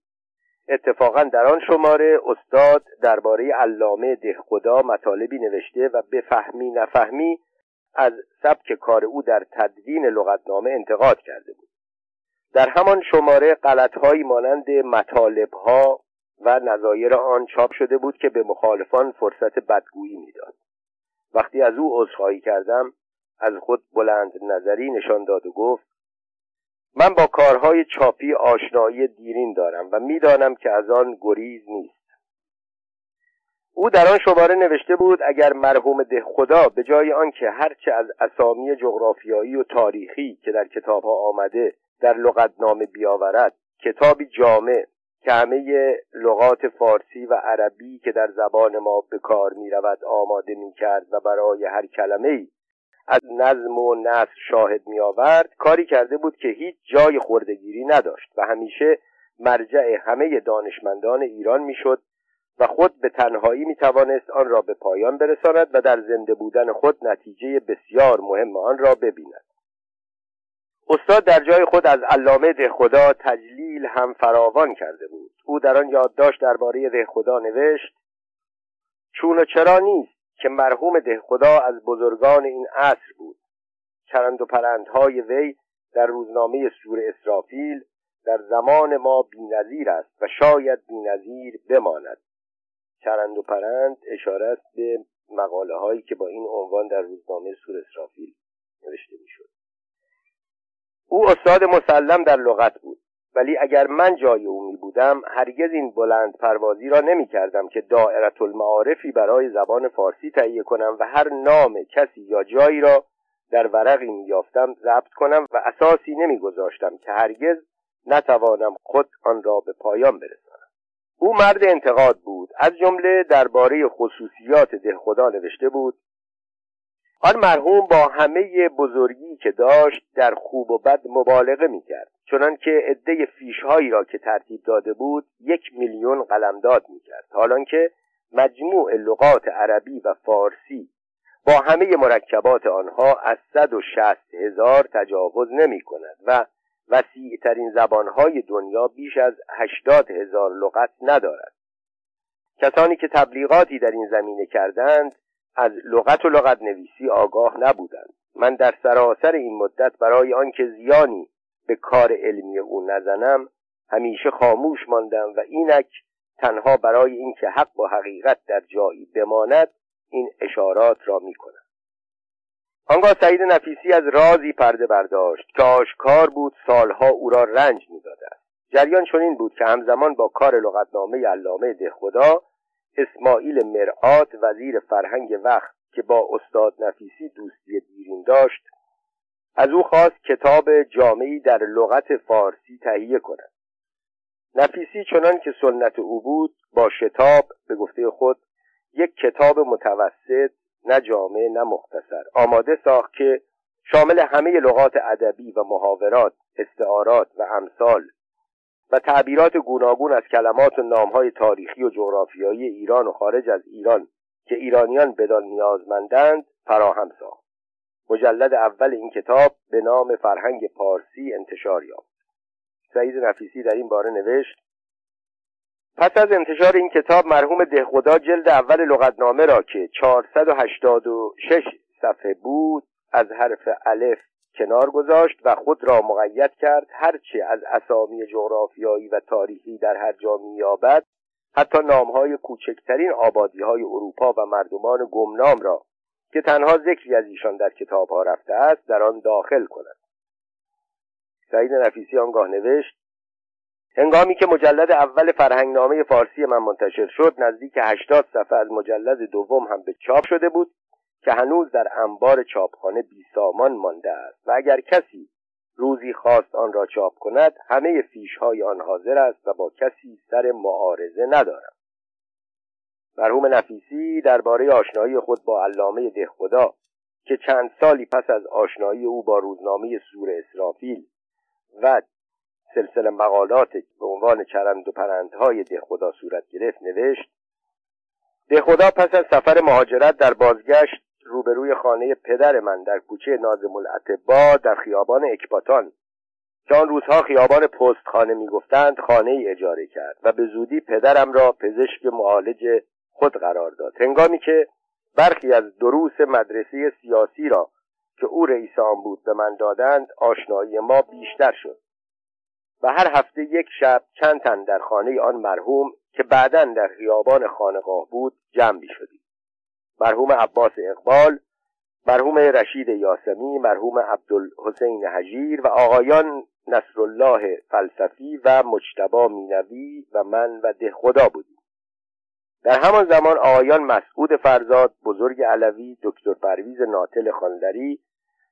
اتفاقا در آن شماره استاد درباره علامه دهخدا مطالبی نوشته و به فهمی نفهمی از سبک کار او در تدوین لغتنامه انتقاد کرده بود. در همان شماره غلطهایی مانند مطالبها و نظایر آن چاپ شده بود که به مخالفان فرصت بدگویی می‌داد. وقتی از او عذرخواهی کردم از خود بلند نظری نشان داد و گفت من با کارهای چاپی آشنایی دیرین دارم و می‌دانم که از آن گریز نیست. او در آن شماره نوشته بود اگر مرحوم ده خدا به جای آنکه هرچه از اسامی جغرافیایی و تاریخی که در کتابها آمده در لغتنامه بیاورد کتابی جامع که همه لغات فارسی و عربی که در زبان ما به کار می رود آماده می کرد و برای هر کلمه ای از نظم و نصر شاهد می آورد کاری کرده بود که هیچ جای خوردگیری نداشت و همیشه مرجع همه دانشمندان ایران می‌شد و خود به تنهایی می توانست آن را به پایان برساند و در زنده بودن خود نتیجه بسیار مهم آن را ببیند. استاد در جای خود از علامه خدا تجلیل هم فراوان کرده بود. او در آن یادداشت درباره خدا نوشت چون و چرا نیست که مرحوم دهخدا از بزرگان این عصر بود. چرند و پرندهای وی در روزنامه سور اسرافیل در زمان ما بینظیر است و شاید بینظیر بماند. چرند و پرند اشاره است به مقاله هایی که با این عنوان در روزنامه سور اسرافیل نوشته می‌شد. او استاد مسلم در لغت بود. ولی اگر من جای او می بودم هرگز این بلند پروازی را نمی کردم که دائرت المعارفی برای زبان فارسی تهیه کنم و هر نام کسی یا جایی را در ورقی می یافتم ضبط کنم و اساسی نمی گذاشتم که هرگز نتوانم خود آن را به پایان برسانم. او مرد انتقاد بود از جمله درباره خصوصیات دهخدا نوشته بود آن مرحوم با همه بزرگی که داشت در خوب و بد مبالغه می‌کرد. چنان که عده فیشهایی را که ترتیب داده بود یک میلیون قلمداد می‌کرد. حالان که مجموع لغات عربی و فارسی با همه مرکبات آنها از صد و شست هزار تجاوز نمی کند و وسیع ترین زبانهای دنیا بیش از هشتاد هزار لغت ندارد. کسانی که تبلیغاتی در این زمینه کردند از لغت و لغت نویسی آگاه نبودند. من در سراسر این مدت برای آنکه زیانی به کار علمی او نزنم همیشه خاموش ماندم و اینک تنها برای اینکه حق و حقیقت در جایی بماند این اشارات را می کنم آنگاه سعید نفیسی از رازی پرده برداشت که آشکار بود سالها او را رنج می‌داده است جریان چنین بود که همزمان با کار لغتنامه علامه دهخدا اسماعیل مرعات وزیر فرهنگ وقت که با استاد نفیسی دوستی دیرین داشت از او خواست کتاب جامعی در لغت فارسی تهیه کند. نفیسی چنان که سنت او بود با شتاب به گفته خود یک کتاب متوسط نه جامع نه مختصر آماده ساخت که شامل همه لغات ادبی و محاورات استعارات و امثال و تعبیرات گوناگون از کلمات و نامهای تاریخی و جغرافیایی ایران و خارج از ایران که ایرانیان بدان نیازمندند فراهم ساخت. مجلد اول این کتاب به نام فرهنگ پارسی انتشار یافت. سعید نفیسی در این باره نوشت پس از انتشار این کتاب مرحوم دهخدا جلد اول لغتنامه را که 486 صفحه بود از حرف الف کنار گذاشت و خود را مقید کرد. هرچه از اسامی جغرافیایی و تاریخی در هر جا مییابد حتی نامهای کوچکترین آبادی های اروپا و مردمان گمنام را که تنها ذکری از ایشان در کتابها رفته است در آن داخل کند سعید نفیسی آنگاه نوشت هنگامی که مجلد اول فرهنگنامه فارسی من منتشر شد نزدیک هشتاد صفحه از مجلد دوم هم به چاپ شده بود که هنوز در انبار چاپخانه بی سامان مانده است و اگر کسی روزی خواست آن را چاپ کند همه فیشهای آن حاضر است و با کسی سر معارضه ندارم مرحوم نفیسی درباره آشنایی خود با علامه دهخدا که چند سالی پس از آشنایی او با روزنامه سور اسرافیل و سلسله مقالات به عنوان چرند و پرندهای دهخدا صورت گرفت نوشت دهخدا پس از سفر مهاجرت در بازگشت روبروی خانه پدر من در کوچه نازم العتبا در خیابان اکباتان. که آن روزها خیابان پستخانه می‌گفتند خانه ای اجاره کرد و به زودی پدرم را پزشک معالج خود قرار داد. هنگامی که برخی از دروس مدرسه سیاسی را که او رئیس آن بود به من دادند آشنایی ما بیشتر شد. و هر هفته یک شب چند تن در خانه آن مرحوم که بعدا در خیابان خانقاه بود جمع شدیم. مرحوم عباس اقبال مرحوم رشید یاسمی مرحوم عبدالحسین حجیر و آقایان نصرالله فلسفی و مجتبا مینوی و من و دهخدا بودیم. در همان زمان آقایان مسعود فرزاد بزرگ علوی دکتر پرویز ناتل خاندری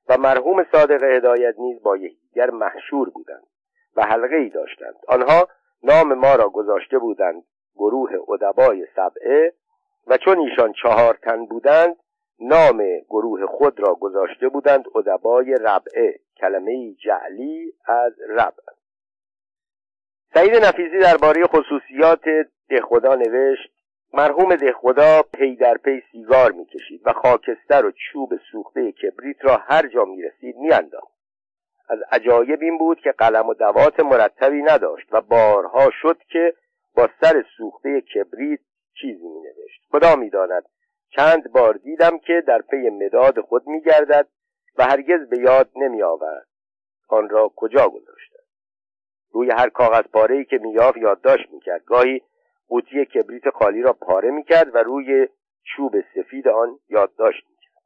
و مرحوم صادق هدایت نیز با یکدیگر محشور بودند و حلقه ای داشتند. آنها نام ما را گذاشته بودند گروه ادبای سبعه و چون ایشان چهار تن بودند نام گروه خود را گذاشته بودند ادبای ربعه کلمه جعلی از ربع. سعید نفیسی درباره خصوصیات دهخدا نوشت مرحوم دهخدا پی در پی سیگار می‌کشید و خاکستر و چوب سوخته کبریت را هر جا می‌رسید میانداخت. از عجایب این بود که قلم و دوات مرتبی نداشت و بارها شد که با سر سوخته کبریت چیزی می نوشت خدا می داند چند بار دیدم که در پی مداد خود می گردد و هرگز به یاد نمی آورد آن را کجا گذاشته؟ روی هر کاغذ پاره ای که میافت یادداشت می‌کرد. گاهی قوطی کبریت خالی را پاره می‌کرد و روی چوب سفید آن یادداشت می‌کرد.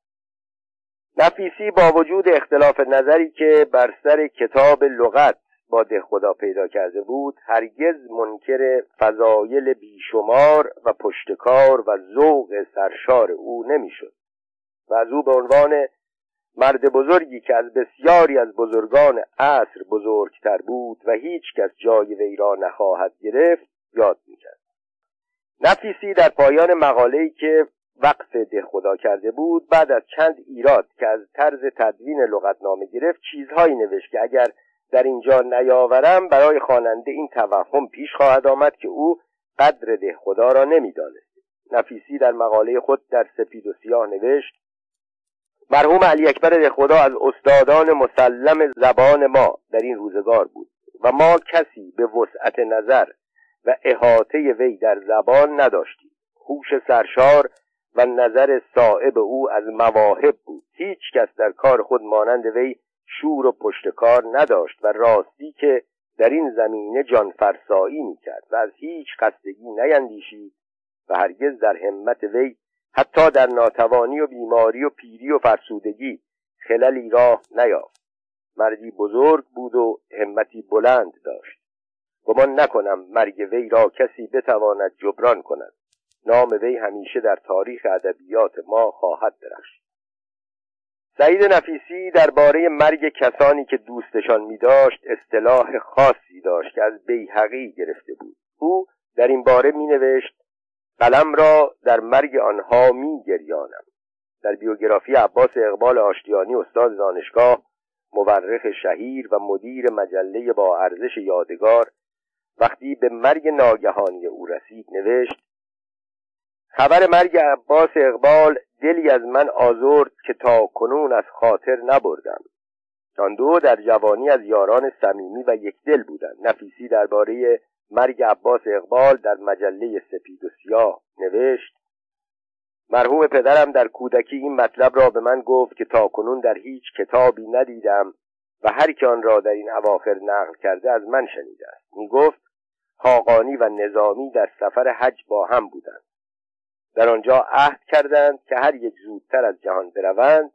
نفیسی با وجود اختلاف نظری که بر سر کتاب لغت با خدا پیدا کرده بود هرگز منکر فضایل بیشمار و پشتکار و ذوق سرشار او نمی‌شد و از او به عنوان مرد بزرگی که از بسیاری از بزرگان عصر بزرگتر بود و هیچ کس جای وی را نخواهد گرفت یاد می‌کرد. نفیسی در پایان مقاله‌ای که وقف ده خدا کرده بود بعد از چند ایراد که از طرز تدوین لغتنامه گرفت چیزهایی نوشت که اگر در اینجا نیاورم برای خواننده این توهم پیش خواهد آمد که او قدر ده خدا را نمی‌دانست. نفیسی در مقاله خود در سپید و سیاه نوشت مرحوم علی اکبر خدا از استادان مسلم زبان ما در این روزگار بود و ما کسی به وسعت نظر و احاطه وی در زبان نداشتیم. هوش سرشار و نظر صائب او از مواهب بود. هیچ کس در کار خود مانند وی شور و پشتکار نداشت و راستی که در این زمینه جان فرسایی می‌کرد و از هیچ خستگی نیندیشید و هرگز در همت وی حتی در ناتوانی و بیماری و پیری و فرسودگی خللی راه نیافت. مردی بزرگ بود و همتی بلند داشت. گمان نکنم مرگ وی را کسی بتواند جبران کند. نام وی همیشه در تاریخ ادبیات ما خواهد درخشید. سعید نفیسی درباره مرگ کسانی که دوستشان می داشت اصطلاح خاصی داشت که از بیحقی گرفته بود. او در این باره می نوشت قلم را در مرگ آنها می گریانم در بیوگرافی عباس اقبال آشتیانی استاد دانشگاه مورخ شهیر و مدیر مجله با ارزش یادگار وقتی به مرگ ناگهانی او رسید نوشت خبر مرگ عباس اقبال دلی از من آزرد که تا کنون از خاطر نبردم. آن دو در جوانی از یاران صمیمی و یکدل بودند. نفیسی درباره مرگ عباس اقبال در مجله سپید و سیاه نوشت مرحوم پدرم در کودکی این مطلب را به من گفت که تا کنون در هیچ کتابی ندیدم و هر که آن را در این اواخر نقل کرده از من شنیده است. می گفت خاقانی و نظامی در سفر حج با هم بودند. در آنجا عهد کردند که هر یک زودتر از جهان بروند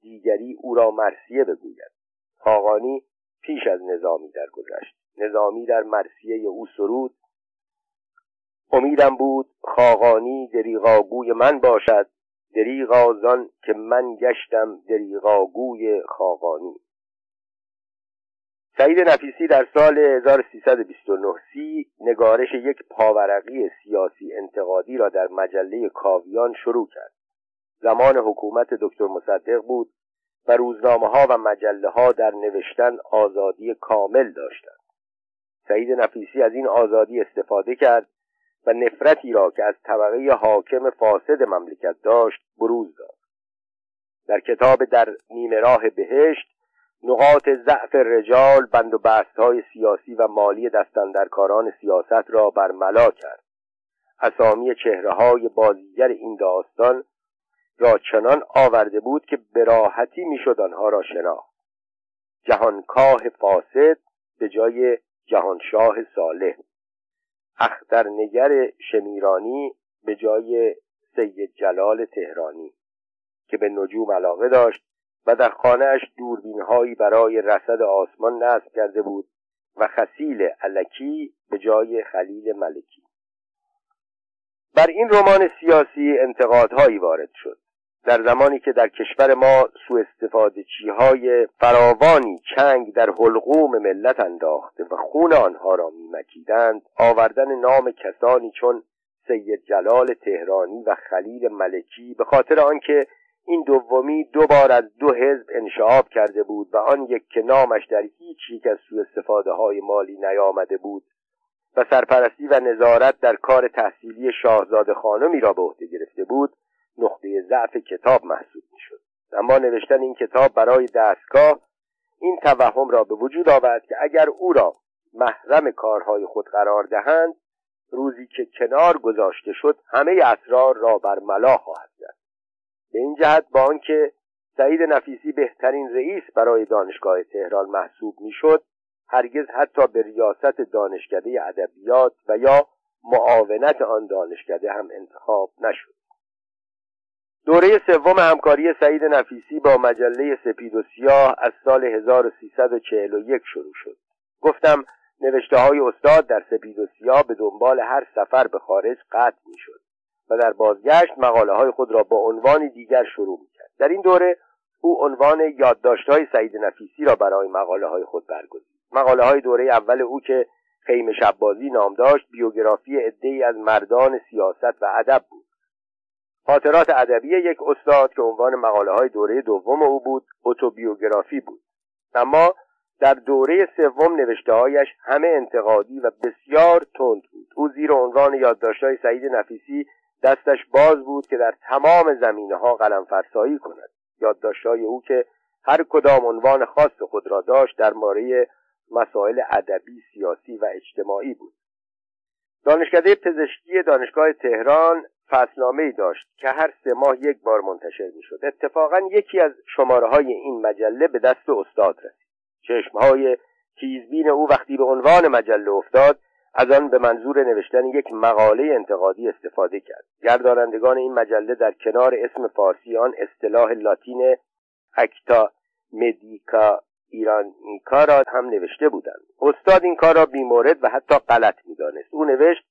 دیگری او را مرسیه بگوید. خاقانی پیش از نظامی درگذشت نظامی در مرسیه او سرود. امیدم بود خاقانی دریغاگوی من باشد. دریغا زان که من گشتم دریغاگوی خاقانی. سعید نفیسی در سال 1329 سی نگارش یک پاورقی سیاسی انتقادی را در مجله کاویان شروع کرد. زمان حکومت دکتر مصدق بود و روزنامه ها و مجله ها در نوشتن آزادی کامل داشتند. سعید نفیسی از این آزادی استفاده کرد و نفرتی را که از طبقه حاکم فاسد مملکت داشت بروز داد. در کتاب در نیمه راه بهشت نقاط ضعف رجال بند و های سیاسی و مالی دستندرکاران سیاست را برملا کرد. اسامی چهره های بازیگر این داستان را چنان آورده بود که به راحتی می‌شد آنها را شناخت. جهانکاه فاسد به جای جهانشاه صالح. اخترنگر شمیرانی به جای سید جلال تهرانی که به نجوم علاقه داشت و در خانهاش دوربینهایی برای رصد آسمان نصب کرده بود و خسیل علکی به جای خلیل ملکی. بر این رمان سیاسی انتقادهایی وارد شد. در زمانی که در کشور ما سوء استفاده چیهای فراوانی چنگ در حلقوم ملت انداخته و خون آنها را میمکیدند آوردن نام کسانی چون سید جلال تهرانی و خلیل ملکی به خاطر آنکه این دومی دو بار از دو حزب انشعاب کرده بود و آن یک که نامش در هیچ یک از سوء استفاده های مالی نیامده بود و سرپرستی و نظارت در کار تحصیلی شاهزاده خانمی را به عهده گرفته بود نقطه ضعف کتاب محسوب می‌شد. اما نوشتن این کتاب برای دستگاه این توهم را به وجود آورد که اگر او را محرم کارهای خود قرار دهند روزی که کنار گذاشته شد همه اسرار را بر ملا خواهد به این جهت با آنکه سعید نفیسی بهترین رئیس برای دانشگاه تهران محسوب می‌شد هرگز حتی به ریاست دانشکده ادبیات و یا معاونت آن دانشکده هم انتخاب نشد. دوره سوم همکاری سعید نفیسی با مجله سپید و سیاه از سال 1341 شروع شد. گفتم نوشته های استاد در سپید و سیاه به دنبال هر سفر به خارج قطع می شد و در بازگشت مقاله های خود را با عنوانی دیگر شروع می کرد در این دوره او عنوان یادداشت های سعید نفیسی را برای مقاله های خود برگزید. مقاله های دوره اول او که خیم شبازی نام داشت بیوگرافی عدهای از مردان سیاست و ادب بود. خاطرات ادبی یک استاد که عنوان مقاله های دوره دوم او بود اتوبیوگرافی بود. اما در دوره سوم نوشته هایش همه انتقادی و بسیار تند بود. او زیر عنوان یادداشت‌های سعید نفیسی دستش باز بود که در تمام زمینه ها قلم فرسایی کند. یادداشتهای او که هر کدام عنوان خاص خود را داشت در ماره مسائل ادبی سیاسی و اجتماعی بود. دانشکده پزشکی دانشگاه تهران فصلنامه ای داشت که هر سه ماه یک بار منتشر می شد اتفاقا یکی از شماره های این مجله به دست استاد رسید. چشم های تیزبین او وقتی به عنوان مجله افتاد از آن به منظور نوشتن یک مقاله انتقادی استفاده کرد. گردانندگان این مجله در کنار اسم فارسی آن اصطلاح لاتین اکتا مدیکا ایرانیکا را هم نوشته بودند. استاد این کار را بیمورد و حتی غلط می‌دانست. او نوشت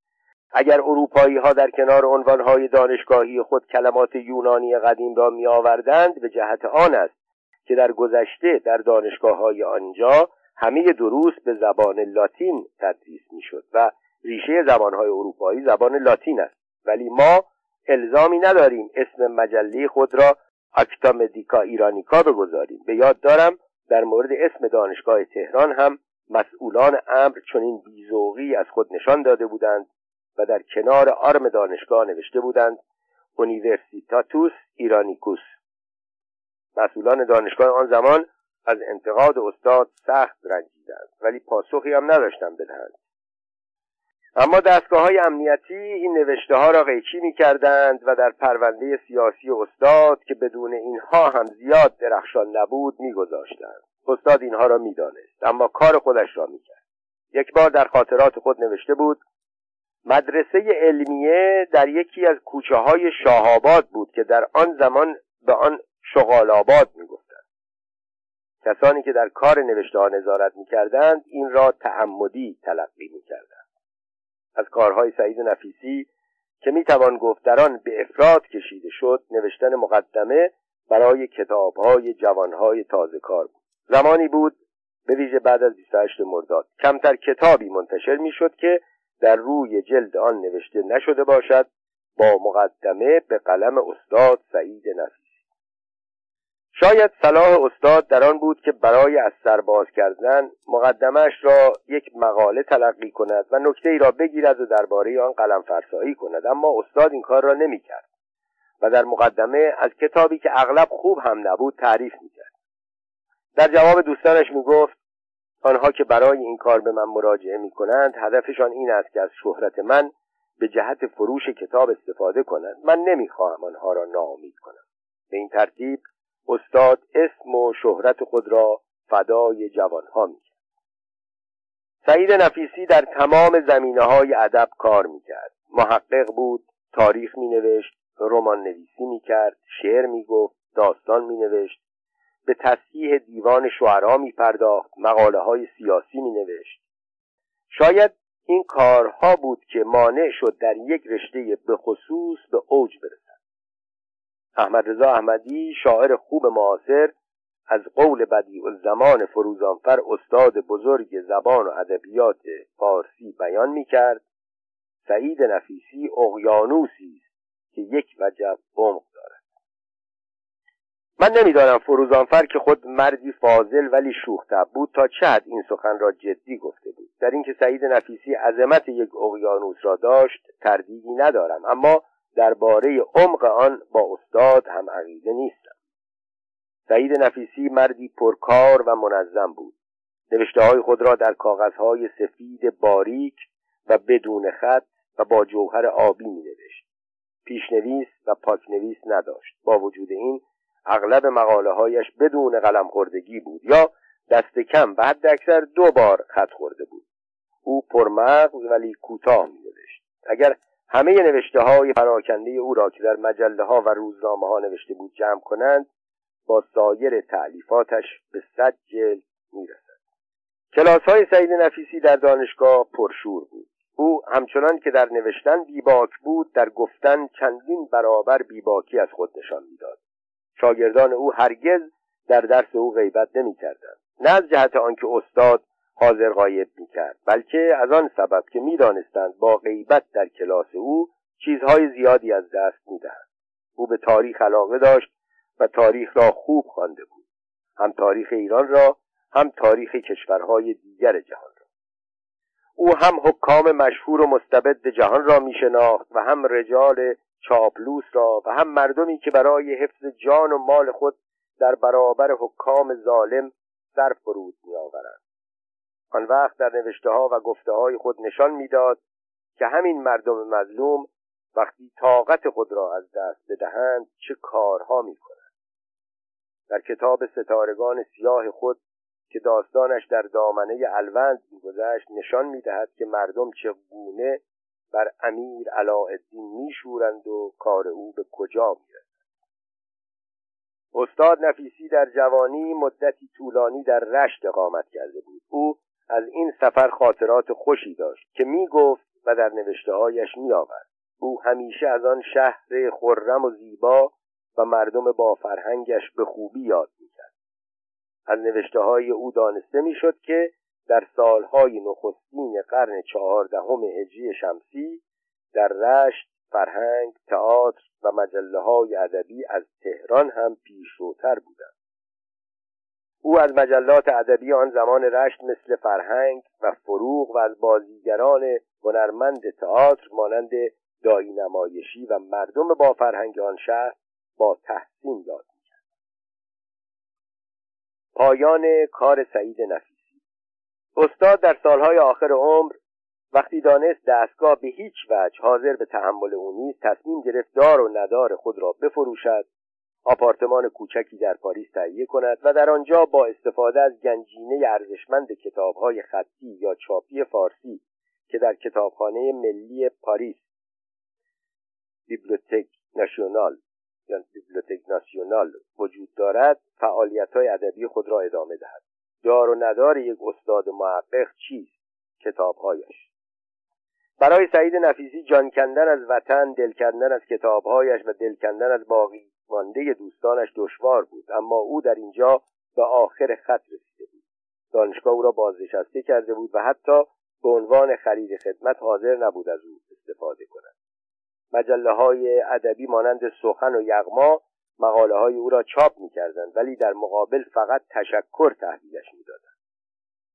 اگر اروپایی ها در کنار عنوان های دانشگاهی خود کلمات یونانی قدیم را می آوردند به جهت آن است که در گذشته در دانشگاه های آنجا همه دروس به زبان لاتین تدریس می‌شد و ریشه زبانهای اروپایی زبان لاتین است. ولی ما الزامی نداریم اسم مجله خود را اکتا مدیکا ایرانیکا بگذاریم. به یاد دارم در مورد اسم دانشگاه تهران هم مسئولان امر چنین بیزوقی از خود نشان داده بودند و در کنار آرم دانشگاه نوشته بودند اونیورسیتاتوس ایرانیکوس. مسئولان دانشگاه آن زمان از انتقاد استاد سخت رنجیدند ولی پاسخی هم نداشتند بدهند اما دستگاه های امنیتی این نوشته ها را قیچی می کردند و در پرونده سیاسی استاد که بدون اینها هم زیاد درخشان نبود می گذاشتند. استاد اینها را می دانست اما کار خودش را می کرد. یک بار در خاطرات خود نوشته بود مدرسه علمیه در یکی از کوچه های شاهآباد بود که در آن زمان به آن شغال آباد می گفتند. کسانی که در کار نوشته ها نظارت می کردند این را تعمدی تلقی می کردند. از کارهای سعید نفیسی که می‌توان گفت در آن به افراد کشیده شد نوشتن مقدمه برای کتابهای جوانهای تازه کار بود زمانی بود به ویژه بعد از 28 مرداد کمتر کتابی منتشر می‌شد که در روی جلد آن نوشته نشده باشد با مقدمه به قلم استاد سعید نفیسی شاید صلاح استاد در آن بود که برای از سرباز کردن مقدمش را یک مقاله تلقی کند و نکته ای را بگیرد و درباره آن قلم فرسایی کند. اما استاد این کار را نمی‌کرد و در مقدمه از کتابی که اغلب خوب هم نبود تعریف می‌کرد. در جواب دوستانش می‌گفت آنها که برای این کار به من مراجعه می کنند هدفشان این است که از شهرت من به جهت فروش کتاب استفاده کنند. من نمی‌خواهم آنها را ناامید کنم. به این ترتیب استاد اسم و شهرت خود را فدای جوانها می‌کرد. سعید نفیسی در تمام زمینه های ادب کار می‌کرد. محقق بود تاریخ مینوشت رمان نویسی می‌کرد شعر می‌گفت داستان مینوشت. به تصحیح دیوان شعرا میپرداخت مقاله های سیاسی مینوشت. شاید این کارها بود که مانع شد در یک رشته به خصوص به اوج برسد. احمد رضا احمدی شاعر خوب معاصر از قول بدیع الزمان فروزانفر استاد بزرگ زبان و ادبیات فارسی بیان می کرد سعید نفیسی اقیانوسی است که یک وجب عمق دارد. من نمی‌دانم فروزانفر که خود مردی فاضل ولی شوخ بود تا چه حد این سخن را جدی گفته بود. در اینکه سعید نفیسی عظمت یک اقیانوس را داشت تردیدی ندارم. اما درباره عمق آن با استاد هم عقیده نیستم. سعید نفیسی مردی پرکار و منظم بود. نوشته های خود را در کاغذهای سفید باریک و بدون خط و با جوهر آبی می نوشت پیشنویس و پاکنویس نداشت. با وجود این اغلب مقاله هایش بدون قلم خوردگی بود یا دست کم و حد اکثر دو بار خط خورده بود. او پرمغز ولی کوتاه می نوشت اگر همه نوشته های پراکنده او را که در مجله ها و روزنامه ها نوشته بود جمع کنند با سایر تعلیفاتش به صد جلد می‌رسد. کلاس های سعید نفیسی در دانشگاه پرشور بود. او همچنان که در نوشتن بیباک بود در گفتن چندین برابر بیباکی از خود نشان می‌داد. شاگردان او هرگز در درس او غیبت نمی‌کردند. نه از جهت آنکه استاد حاضر غایب می‌کرد بلکه از آن سبب که می‌دانستند با غیبت در کلاس او چیزهای زیادی از دست می‌دهند. او به تاریخ علاقه داشت و تاریخ را خوب خوانده بود. هم تاریخ ایران را هم تاریخ کشورهای دیگر جهان را. او هم حکام مشهور و مستبد جهان را میشناخت و هم رجال چاپلوس را و هم مردمی که برای حفظ جان و مال خود در برابر حکام ظالم سر فرود میآورند. آن وقت در نوشته ها و گفته های خود نشان می‌داد که همین مردم مظلوم وقتی طاقت خود را از دست بدهند چه کارها می کنند. در کتاب ستارگان سیاه خود که داستانش در دامنه الوند میگذشت نشان می‌دهد که مردم چگونه بر امیر علاءالدین میشورند و کار او به کجا می‌رسد استاد نفیسی در جوانی مدتی طولانی در رشت اقامت کرده بود او از این سفر خاطرات خوشی داشت که می‌گفت و در نوشته هایش می آورد. او همیشه از آن شهر خرم و زیبا و مردم با فرهنگش به خوبی یاد می‌کرد از نوشته های او دانسته می‌شد که در سالهای نخستین قرن چهاردهم هجری شمسی در رشت فرهنگ تئاتر و مجله های ادبی از تهران هم پیشروتر بودند او از مجلات ادبی آن زمان رشت مثل فرهنگ و فروغ و از بازیگران هنرمند تئاتر مانند دایی نمایشی و مردم با فرهنگ آن شهر با تحسین یاد می‌کرد. پایان کار سعید نفیسی. استاد در سالهای آخر عمر وقتی دانست دستگاه به هیچ وجه حاضر به تحمل او نیست تصمیم گرفت دار و ندار خود را بفروشد آپارتمان کوچکی در پاریس تهیه کند و در آنجا با استفاده از گنجینه ارزشمند کتابهای خطی یا چاپی فارسی که در کتابخانه ملی پاریس. بیبلوتک ناسیونال یا بیبلوتک ناسیونال وجود دارد فعالیت های ادبی خود را ادامه دهد. دار و ندار یک استاد محقق چیست؟ کتابهایش. برای سعید نفیسی جان کندن از وطن دل کندن از کتابهایش و دل کندن از باقی مانده دوستانش دشوار بود اما او در اینجا به آخر خط رسیده بود. دانشگاه او را بازنشسته کرده بود و حتی به عنوان خرید خدمت حاضر نبود از او استفاده کند. مجله های ادبی مانند سخن و یغما مقاله های او را چاپ می‌کردند ولی در مقابل فقط تشکر تحویلش می‌دادند.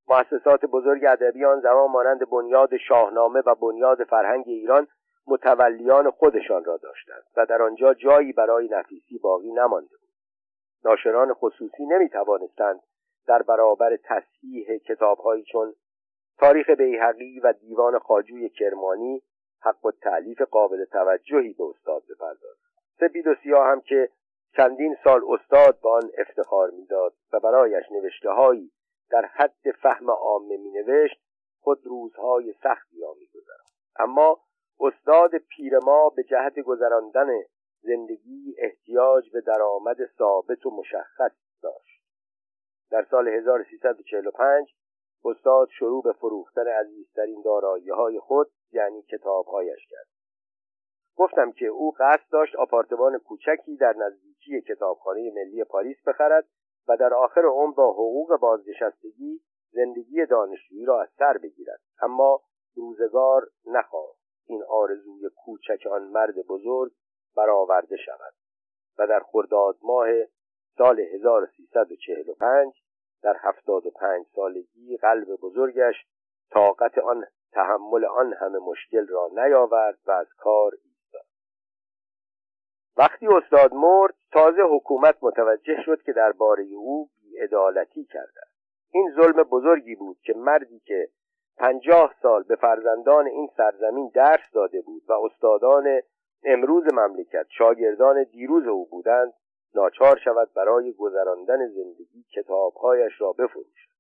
مؤسسات بزرگ ادبی آن زمان مانند بنیاد شاهنامه و بنیاد فرهنگ ایران متولیان خودشان را داشتند و در آنجا جایی برای نفیسی باقی نمانده بود. ناشران خصوصی نمی توانستند در برابر تصحیح کتابهایی چون تاریخ بیهقی و دیوان خاجوی کرمانی حق و تعلیف قابل توجهی به استاد بپردازد. سپید و سیاه هم که چندین سال استاد به آن افتخار می‌داد و برایش نوشتههایی در حد فهم عامه مینوشت خود روزهای سختی را میگذراند. اما استاد پیر ما به جهت گذراندن زندگی احتیاج به درآمد ثابت و مشخص داشت. در سال 1345 استاد شروع به فروختن عزیزترین دارایی های خود یعنی کتابهایش کرد. گفتم که او قصد داشت آپارتمان کوچکی در نزدیکی کتابخانه ملی پاریس بخرد و در آخر عمر با حقوق بازنشستگی زندگی دانشجویی را از سر بگیرد اما روزگار نخواست. این آرزوی کوچک آن مرد بزرگ برآورده شود و در خرداد ماه سال 1345 در هفتاد و پنج سالگی قلب بزرگش طاقت آن تحمل آن همه مشکل را نیاورد و از کار ایستاد. وقتی استاد مرد تازه حکومت متوجه شد که درباره او بیعدالتی کرده این ظلم بزرگی بود که مردی که پنجاه سال به فرزندان این سرزمین درس داده بود و استادان امروز مملکت شاگردان دیروز او بودند ناچار شود برای گذراندن زندگی کتابهایش را بفروشد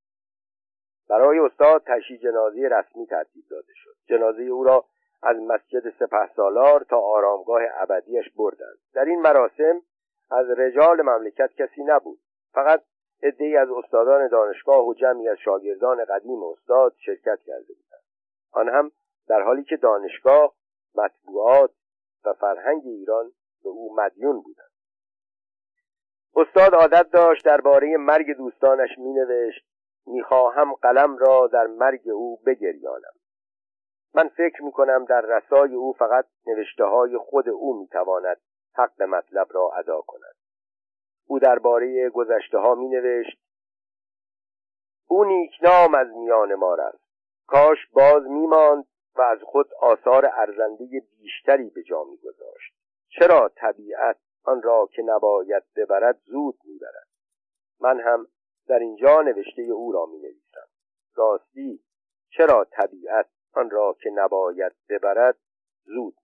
برای استاد تشییع جنازه رسمی ترتیب داده شد. جنازه او را از مسجد سپه سالار تا آرامگاه ابدیش بردند. در این مراسم از رجال مملکت کسی نبود. فقط عدهای از استادان دانشگاه و جمعی از شاگردان قدیم استاد شرکت کرده بودند. آن هم در حالی که دانشگاه مطبوعات و فرهنگ ایران به او مدیون بودند. استاد عادت داشت درباره مرگ دوستانش مینوشت می‌خواهم قلم را در مرگ او بگریانم. من فکر می‌کنم در رسای او فقط نوشته های خود او می‌تواند حق مطلب را ادا کند. او درباره گذشته ها می نوشت او نیکنام از میان ما رفت. کاش باز میماند و از خود آثار ارزنده بیشتری به جا میگذاشت. چرا طبیعت آن را که نباید ببرد زود می‌برد؟ من هم در اینجا نوشته او را می نویسم راستی چرا طبیعت آن را که نباید ببرد زود